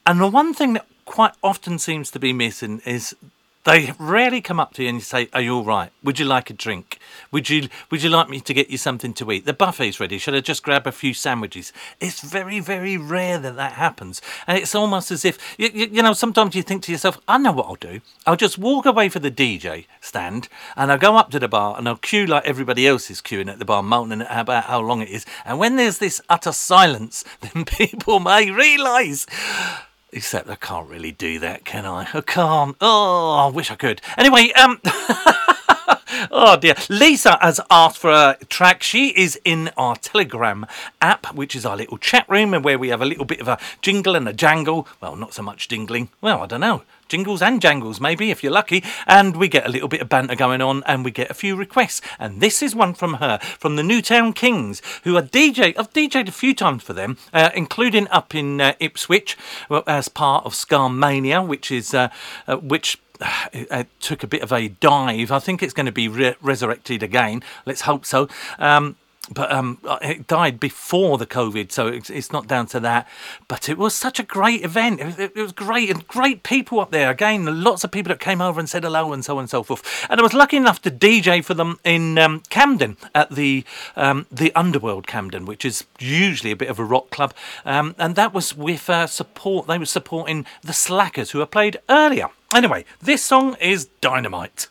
S1: And the one thing that quite often seems to be missing is they rarely come up to you and say, "Are you all right? Would you like a drink? Would you Would you like me to get you something to eat? The buffet's ready. Should I just grab a few sandwiches?" It's very, very rare that that happens, and it's almost as if you, you, you know. Sometimes you think to yourself, "I know what I'll do. I'll just walk away for the DJ stand, and I'll go up to the bar and I'll queue like everybody else is queuing at the bar, moaning about how long it is. And when there's this utter silence, then people may realise." Except I can't really do that, can I? I can't. Oh, I wish I could. Anyway, um. oh dear. Lisa has asked for a track. She is in our Telegram app, which is our little chat room, and where we have a little bit of a jingle and a jangle. Well, not so much jingling. Well, I don't know jingles and jangles, maybe, if you're lucky. And we get a little bit of banter going on and we get a few requests. And this is one from her, from the Newtown Kings, who are DJ. I've DJed a few times for them, uh, including up in uh, Ipswich as part of Ska Mania, which is uh, uh which it, took a bit of a dive. I think it's going to be re- resurrected again. Let's hope so. Um, but um, it died before the COVID, so it's, it's, not down to that. But it was such a great event. It was, it was, great and great people up there. Again, lots of people that came over and said hello and so on and so forth. And I was lucky enough to DJ for them in um, Camden at the um, the Underworld Camden, which is usually a bit of a rock club. Um, and that was with uh, support. They were supporting the Slackers, who were played earlier. Anyway, this song is Dynamite.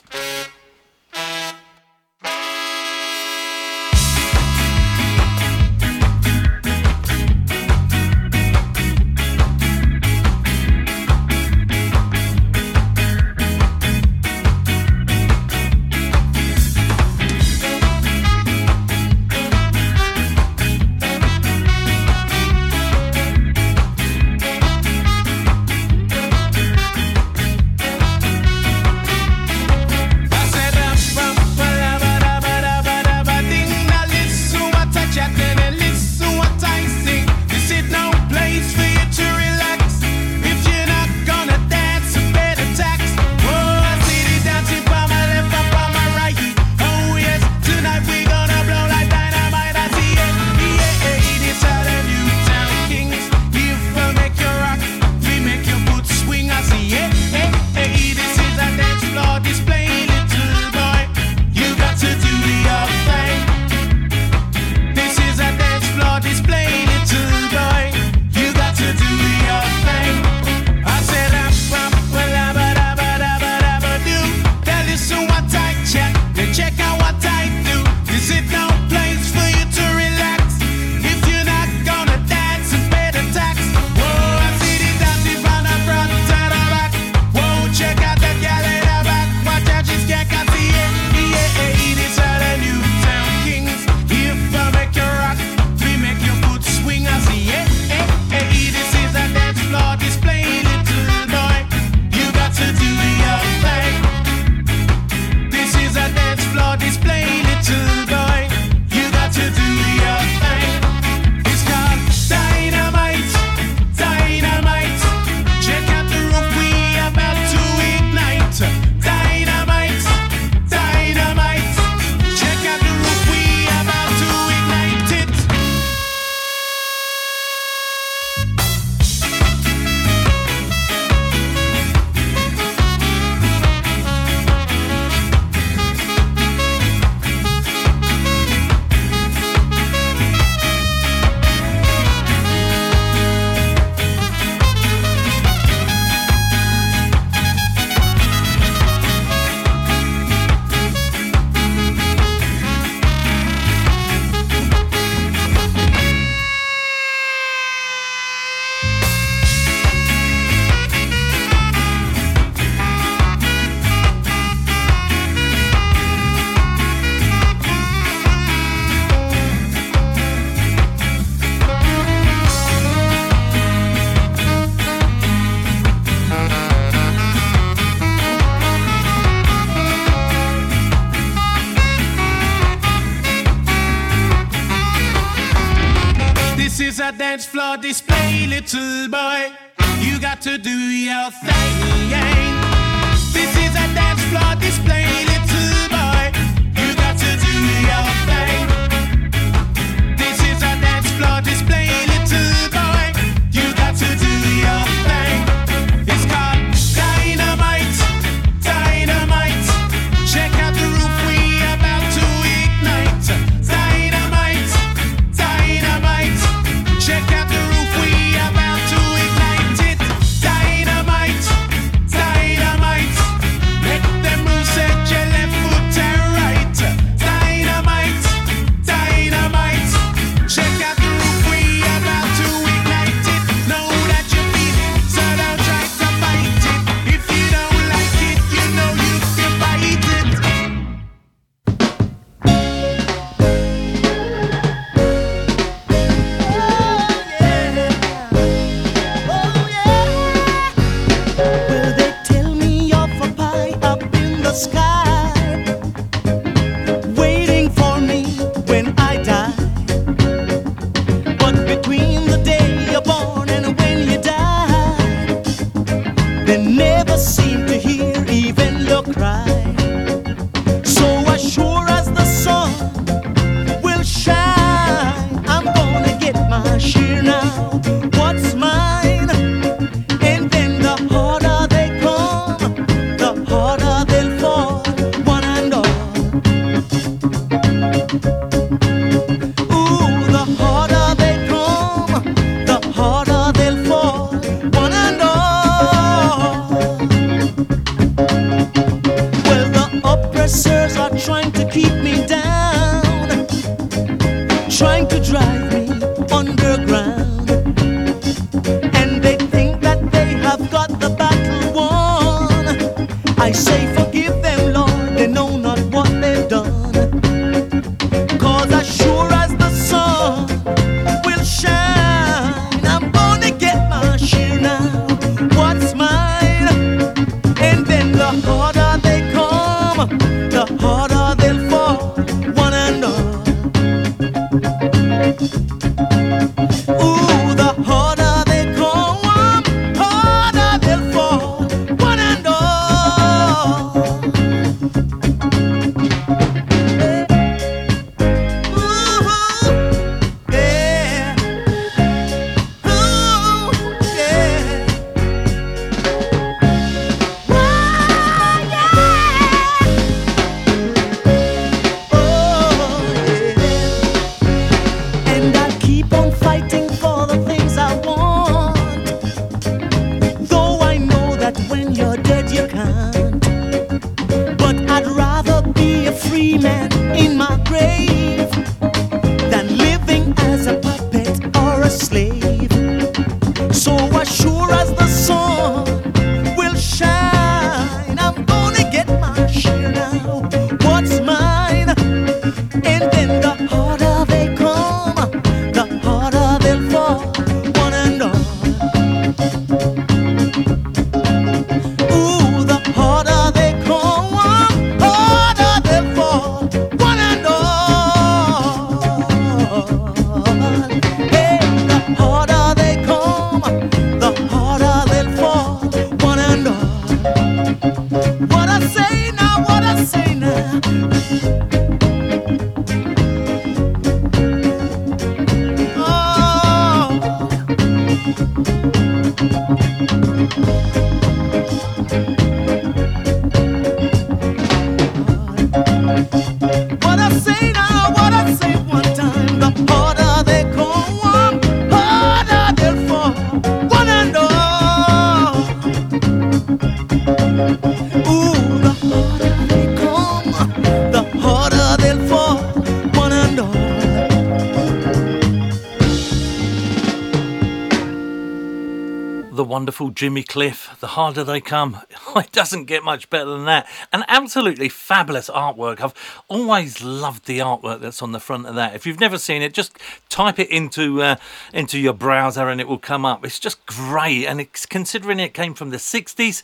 S1: wonderful Jimmy Cliff, The Harder They Come. It doesn't get much better than that. An absolutely fabulous artwork. I've always loved the artwork that's on the front of that. If you've never seen it, just type it into uh, into your browser and it will come up. It's just great. And it's, considering it came from the 60s,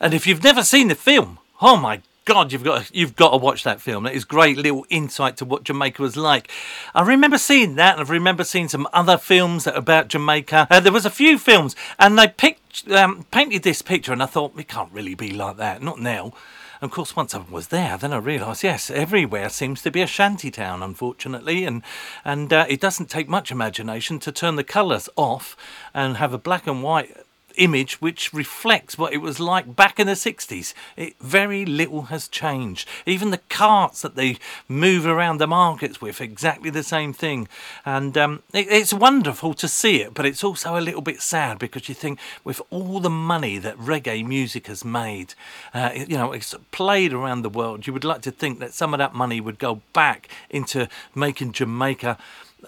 S1: and if you've never seen the film, oh my God, you've got to, you've got to watch that film. It is great little insight to what Jamaica was like. I remember seeing that, and I remember seeing some other films that about Jamaica. Uh, there was a few films, and they picked um, painted this picture, and I thought it can't really be like that. Not now. Of course, once I was there, then I realised, yes, everywhere seems to be a shanty town, unfortunately, and and uh, it doesn't take much imagination to turn the colours off and have a black and white image which reflects what it was like back in the 60s. It, very little has changed. Even the carts that they move around the markets with, exactly the same thing. And um, it, it's wonderful to see it, but it's also a little bit sad because you think with all the money that reggae music has made, uh, you know, it's played around the world, you would like to think that some of that money would go back into making Jamaica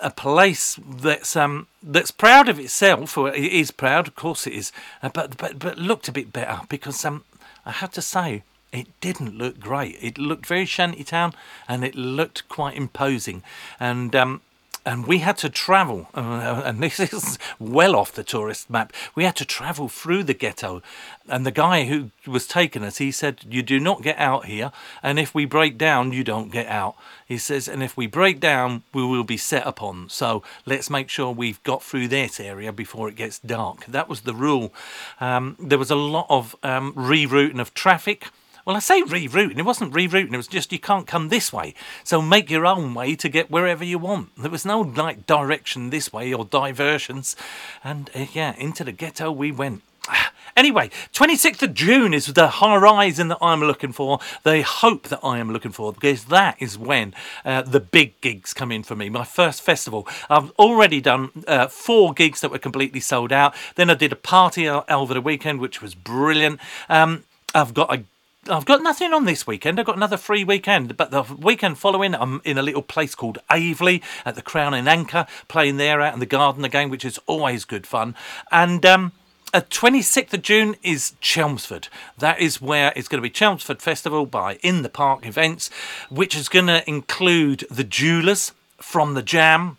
S1: a place that's um that's proud of itself, or it is proud, of course it is, uh, but but but looked a bit better because um I have to say it didn't look great. It looked very shanty town, and it looked quite imposing, and um. And we had to travel, and this is well off the tourist map. We had to travel through the ghetto, and the guy who was taking us, he said, "You do not get out here, and if we break down, you don't get out." He says, "And if we break down, we will be set upon. So let's make sure we've got through this area before it gets dark." That was the rule. Um, there was a lot of um, rerouting of traffic. Well, I say rerouting. It wasn't rerouting. It was just you can't come this way. So make your own way to get wherever you want. There was no like direction this way or diversions. And uh, yeah, into the ghetto we went. Anyway, 26th of June is the horizon that I'm looking for, the hope that I am looking for, because that is when uh, the big gigs come in for me. My first festival. I've already done uh, four gigs that were completely sold out. Then I did a party over the weekend, which was brilliant. Um, I've got a I've got nothing on this weekend. I've got another free weekend, but the weekend following, I'm in a little place called Aveley at the Crown and Anchor, playing there out in the garden again, which is always good fun. And um, uh, 26th of June is Chelmsford. That is where it's going to be Chelmsford Festival by In the Park Events, which is going to include the Jewelers from the Jam,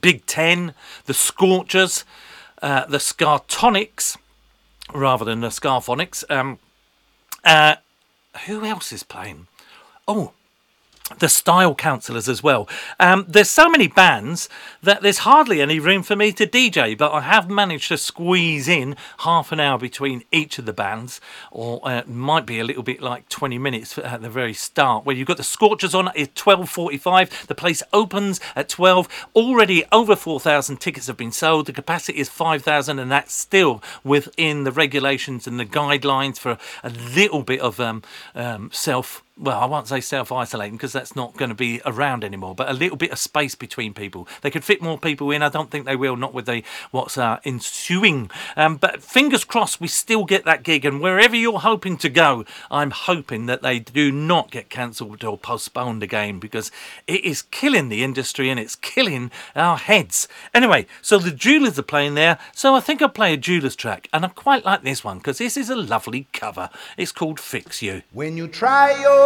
S1: Big Ten, the Scorchers, uh, the Scartonics, rather than the Scarphonics. Um, uh, who else is playing? Oh, the style counselors as well. Um, there's so many bands that there's hardly any room for me to DJ, but I have managed to squeeze in half an hour between each of the bands, or uh, might be a little bit like 20 minutes at the very start. Where you've got the Scorchers on at 12:45. The place opens at 12. Already over 4,000 tickets have been sold. The capacity is 5,000, and that's still within the regulations and the guidelines for a little bit of um, um, self well, I won't say self isolating because that's not going to be around anymore, but a little bit of space between people. They could fit more people in. I don't think they will, not with the what's uh, ensuing. Um, but fingers crossed, we still get that gig. And wherever you're hoping to go, I'm hoping that they do not get cancelled or postponed again because it is killing the industry and it's killing our heads. Anyway, so the Jewelers are playing there, so I think I'll play a Jewelers track. And I quite like this one because this is a lovely cover. It's called Fix You.
S12: When you try your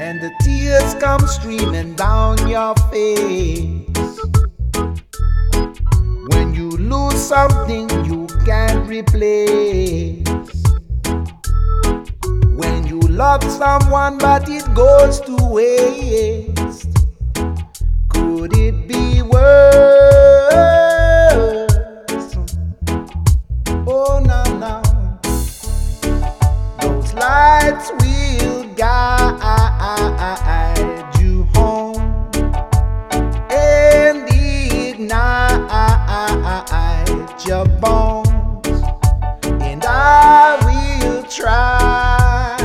S12: And the tears come streaming down your face. When you lose something you can't replace. When you love someone but it goes to waste. Could it be worse? Oh, no, no. Those lights will guide you home and ignite your bones. And I will try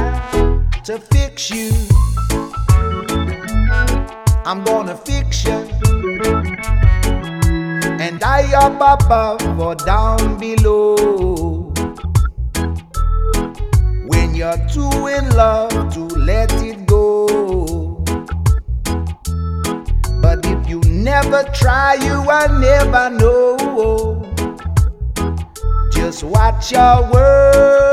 S12: to fix you. I'm gonna fix you. And I up above or down below you're too in love to let it go.
S6: But if you never try, you will never know. Just watch your
S1: words.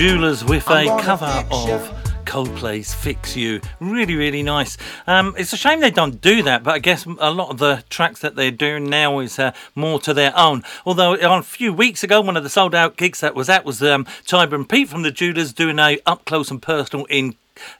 S1: Jewelers with a cover of Coldplay's Fix You. Really, really nice. Um, it's a shame they don't do that, but I guess a lot of the tracks that they're doing now is uh, more to their own. Although on a few weeks ago, one of the sold out gigs that was at was um, Tiber and Pete from the Jewelers doing a up close and personal in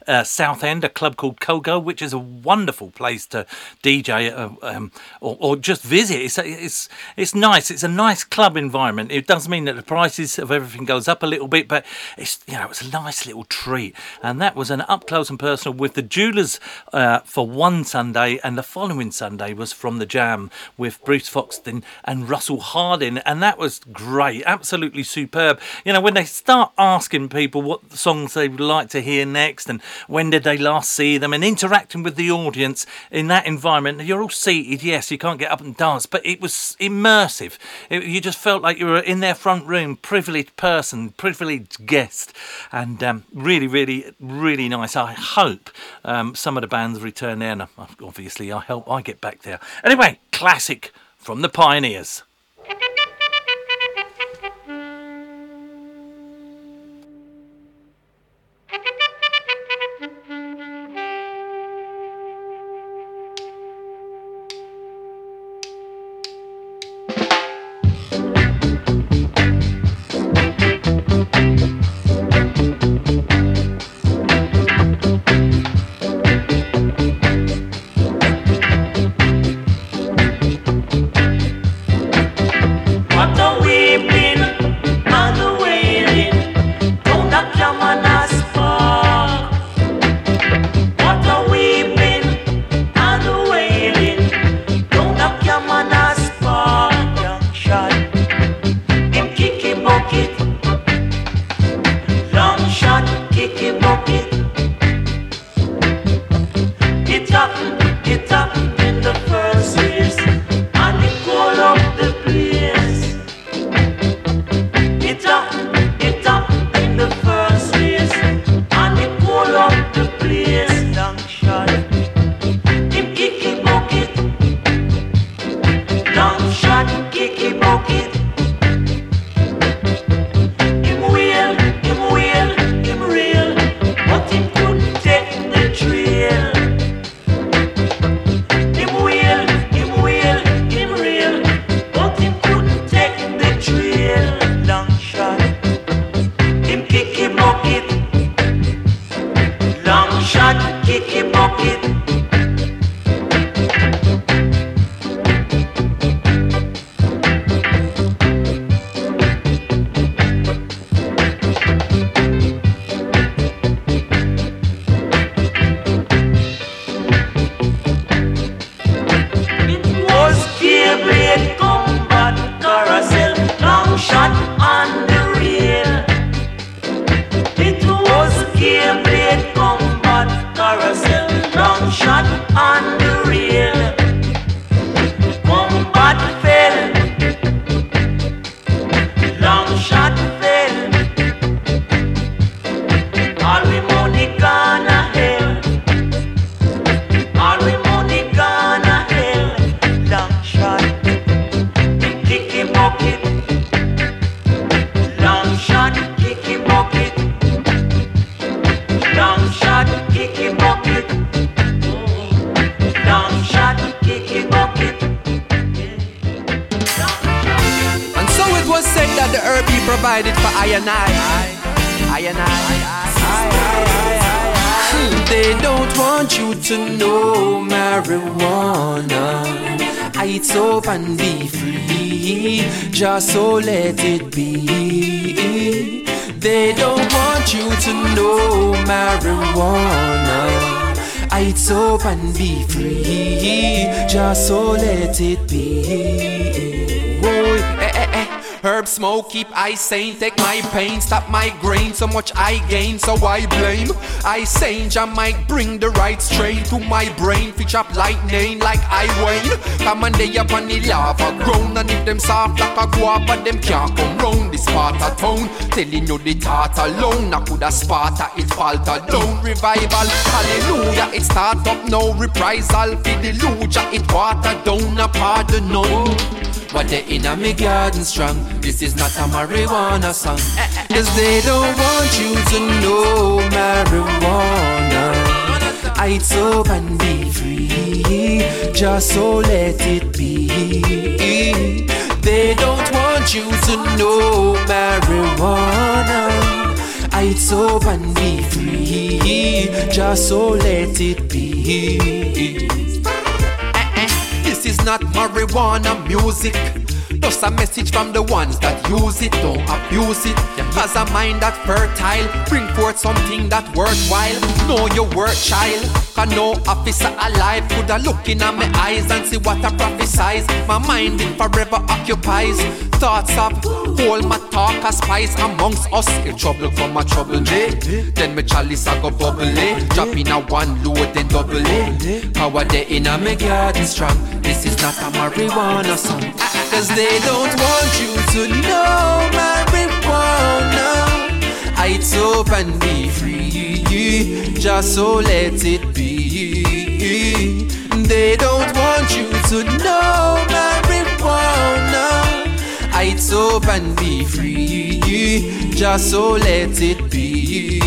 S1: uh, Southend, a club called Kogo, which is a wonderful place to DJ uh, um, or, or just visit. It's, it's it's nice. It's a nice club environment. It does mean that the prices of everything goes up a little bit, but it's you know it's a nice little treat. And that was an up close and personal with the Jewelers uh, for one Sunday, and the following Sunday was from the Jam with Bruce Foxton and Russell Hastings, and that was great, absolutely superb. You know when they start asking people what songs they would like to hear next and when did they last see them and interacting with the audience in that environment. You're all seated, yes, you can't get up and dance, but it was immersive. It, you just felt like you were in their front room, privileged person, privileged guest, and um, really, really, really nice. I hope um, some of the bands return there, and uh, obviously I hope I get back there. Anyway, classic from the Pioneers.
S8: Let it keep I sane, take my pain, stop my grain. So much I gain, so I blame. I sane, I might bring the right strain to my brain. Fitch up lightning like I wane. Come on, they up on the lava grown. And if them soft like a guava, them can't come round this part of town. Telling you the thought alone, I could have sparta, it falter down. Revival, hallelujah, it start up now. Reprisal, for the luja, it water down, a pardon, no. What they in a me garden strong. This is not a marijuana song. Cause they don't want you to know marijuana. It's up and be free. Just so let it be. They don't want you to know marijuana. It's up and be free. Just so let it be. Eh, eh, this is not marijuana music. Just a message from the ones that use it, don't abuse it. Cause a mind that fertile, bring forth something that worthwhile. Know your worth, child. Cause no officer alive could have look in my eyes and see what I prophesize. My mind it forever occupies. Thoughts up. hold my talk a spice amongst us. In trouble from my trouble day. Then my chalice I go bubble it. Drop in a one load, then double it. Power day in a me garden strong. This is not a marijuana song. Cause they don't want you to know marijuana. It's and be free. Just so let it be. They don't want you to know marijuana. It's up and be free. Just so let it be.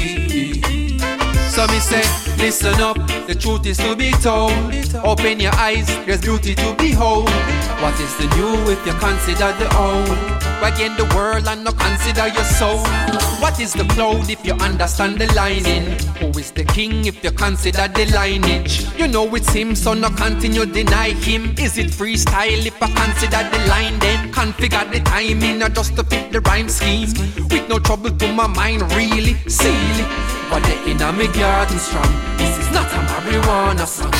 S8: So me say, listen up, the truth is to be told. Open your eyes, there's beauty to behold. What is the new if you consider the old? Again the world and not consider your soul. What is the cloud if you understand the lining? Who is the king if you consider the lineage? You know it's him, so no continue deny him. Is it freestyle if I consider the line then? Configure the timing or just to fit the rhyme scheme. With no trouble to my mind, really, silly. But they in me garden strong. This is not a marijuana song.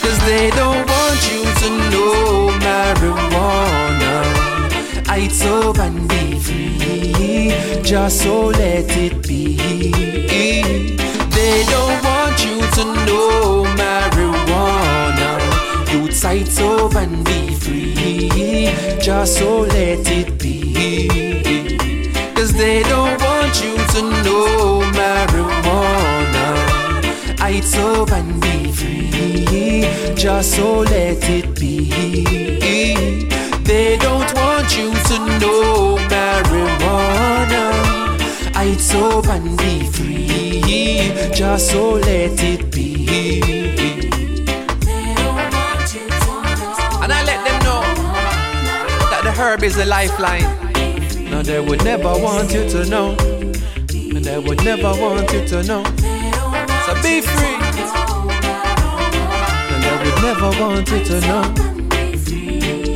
S8: Cause they don't want you to know marijuana. It's up and be free. Just so let it be. They don't want you to know marijuana. Youth sights up and be free. Just so let it be. Cause they don't want you to know marijuana. It's up and be free. Just so let it be. They don't want you to know marijuana. Up and be free. Just so let it be. And I let them know that the herb is a lifeline. No, they would never want you to know. And they would never want you to know. So be free. And they would never want you to know.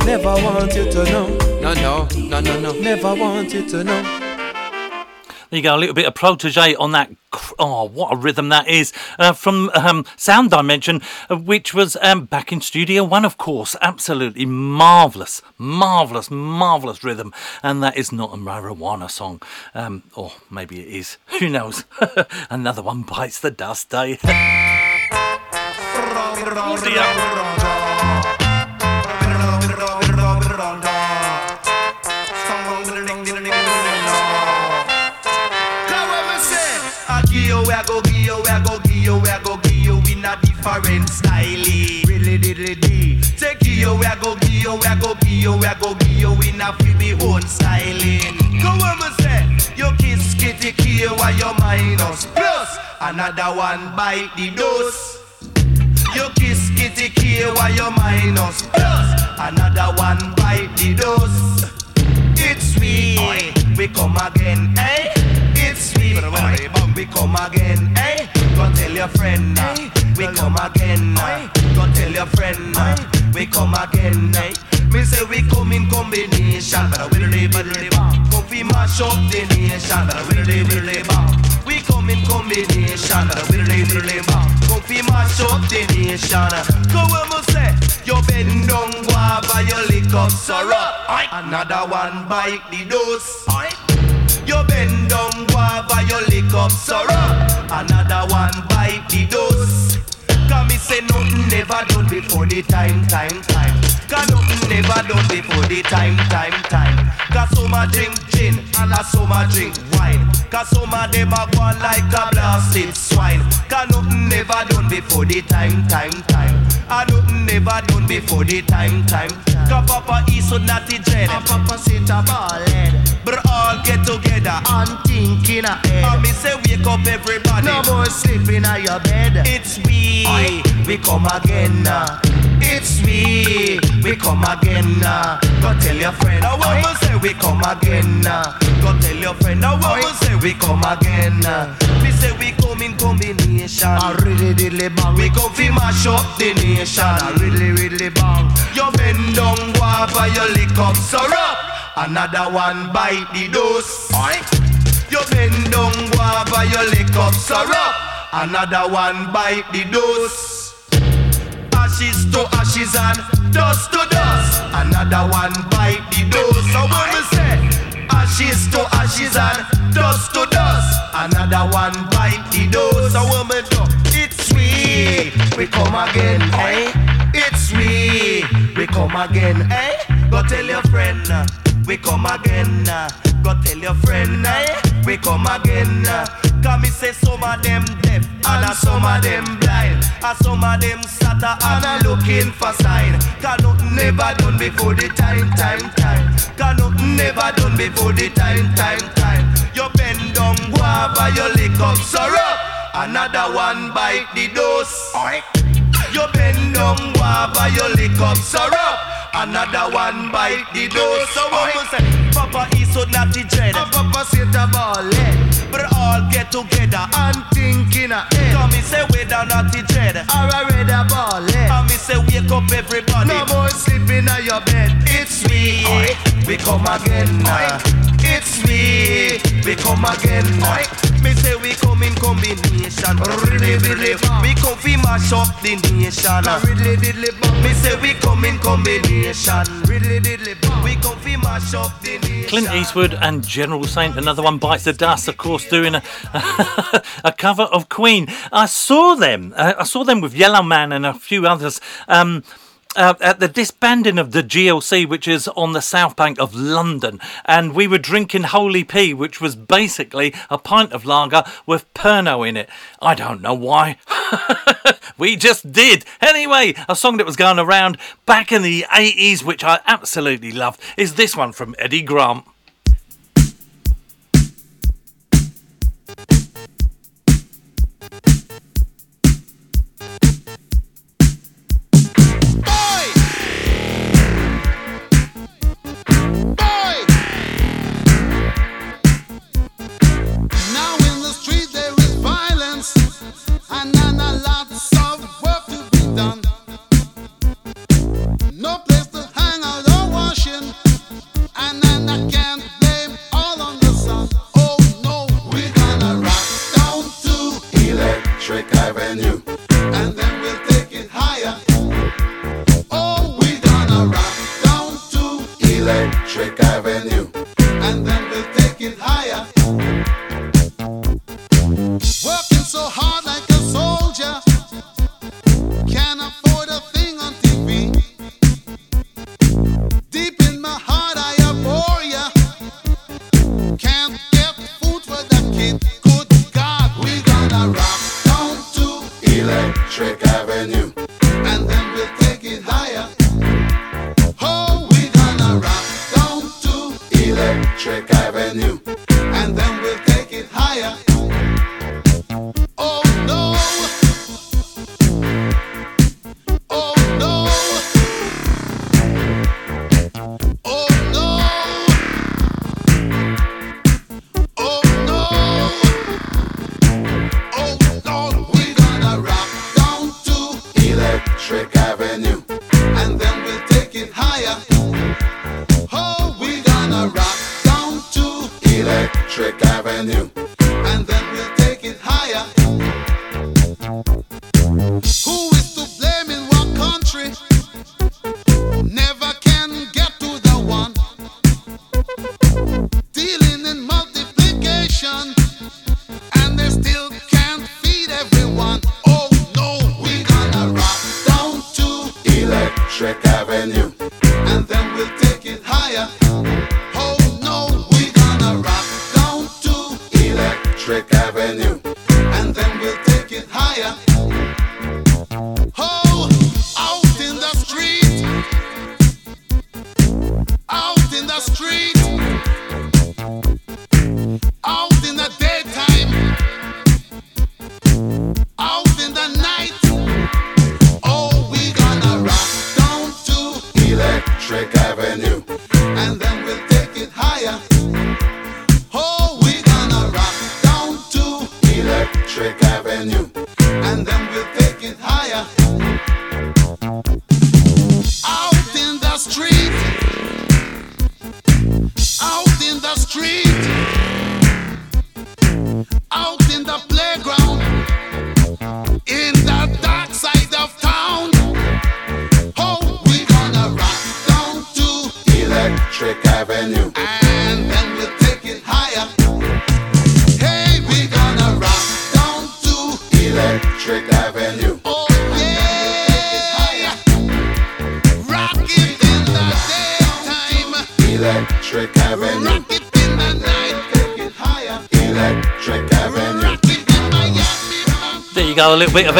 S8: Never want you to know. No, no, no, no, no. Never want you to know.
S1: There you go, a little bit of Protoje on that. Oh, what a rhythm that is uh, from um, Sound Dimension, uh, which was um, back in Studio One, of course. Absolutely marvelous, marvelous, marvelous rhythm, and that is not a marijuana song, um, or maybe it is. Who knows? Another one bites the dust, eh?
S15: You, I go give you, I go give you, I go give you in a fi me own style. Come on, me say. You kiss kitty kill while you minus plus another one bite the dose. You kiss kitty kill while you minus plus another one bite the dose. It's sweet. we come again, eh? It's we, we come again, eh? Go tell your friend, uh, we come again, uh, go tell your friend, uh, we come again, eh? Me say we come in combination, but I will live, will live, come we mash up the nation, but I will live, will live, we come in combination, but I will live, will live, come we mash up the nation. Go when me say, you bend down, guava, you lick up sorrow, another one bite the dose. You bend down, guava, you lick up sorrow. Another one bite the dose. Cause me say nothing never done before the time, time, time. Cause nothing never done before the time, time, time. Cause some a drink gin and a some a drink wine. Cause some of them a go like a blasted swine. Cause nothing never done before the time, time, time. And nothing never done before the time, time. Cause Papa is so naughty dread. And Papa sit a ball head. But all get together and think in a head. And me say wake up everybody. No more sleeping on your bed. It's we, we come again. uh. It's we, we come again. uh. Go tell your friend. I want to say we come again. uh. Go tell your friend. I want to say we come again. uh. We say we come in combination. I really, really bang. We come fi mash up the nation. I really, really bang. You bend down, guava, you lick up syrup. Another one bite the dose. You bend down, guava, you lick up syrup. Another one bite the dose. Ashes to ashes and dust to dust. Another one bite the dose. So when we say ashes to ashes and dust to dust. Another one bite the dose. So when we do, it's we, we come again, eh? It's we, we come again, eh? Go tell your friend, we come again. Uh. Go tell your friend, eh? We come again. uh. Cause me say some of them deaf and a some of them blind. And some of them sata and a looking for sign. Cause nothing never done before the time, time, time. Cause nothing never done before the time, time, time. You bend down guava, you lick up syrup. Another one bite the dose. You bend down guava, you lick up syrup. Another one bite the dose. So what we say? Papa is so naughty dread. And Papa sit a ball head. But all get together and think in a. Come me say we down naughty dread. Or a red a ball head. And me say wake up everybody. No more sleeping on your bed. It's we. We come again. uh. It's we. We come again. uh. Me say we come in combination. Really, really. We come fi mash up the nation. Really, really. Me say we come in combination. Really, really. We come fi mash up the.
S1: Clint Eastwood and General Saint, another one bites the dust, of course, doing a, a cover of Queen. I saw them. Uh, I saw them with Yellowman and a few others. Um, uh, at the disbanding of the GLC, which is on the south bank of London, and we were drinking Holy Pea, which was basically a pint of lager with Pernod in it. I don't know why. we just did. Anyway, a song that was going around back in the 80s, which I absolutely loved, is this one from Eddie Grant.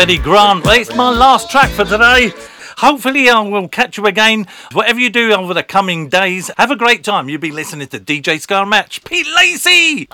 S1: Eddie Grant. It's my last track for today. Hopefully, I will catch you again. Whatever you do over the coming days, have a great time. You'll be listening to DJ Scar Match. Pete Lacey!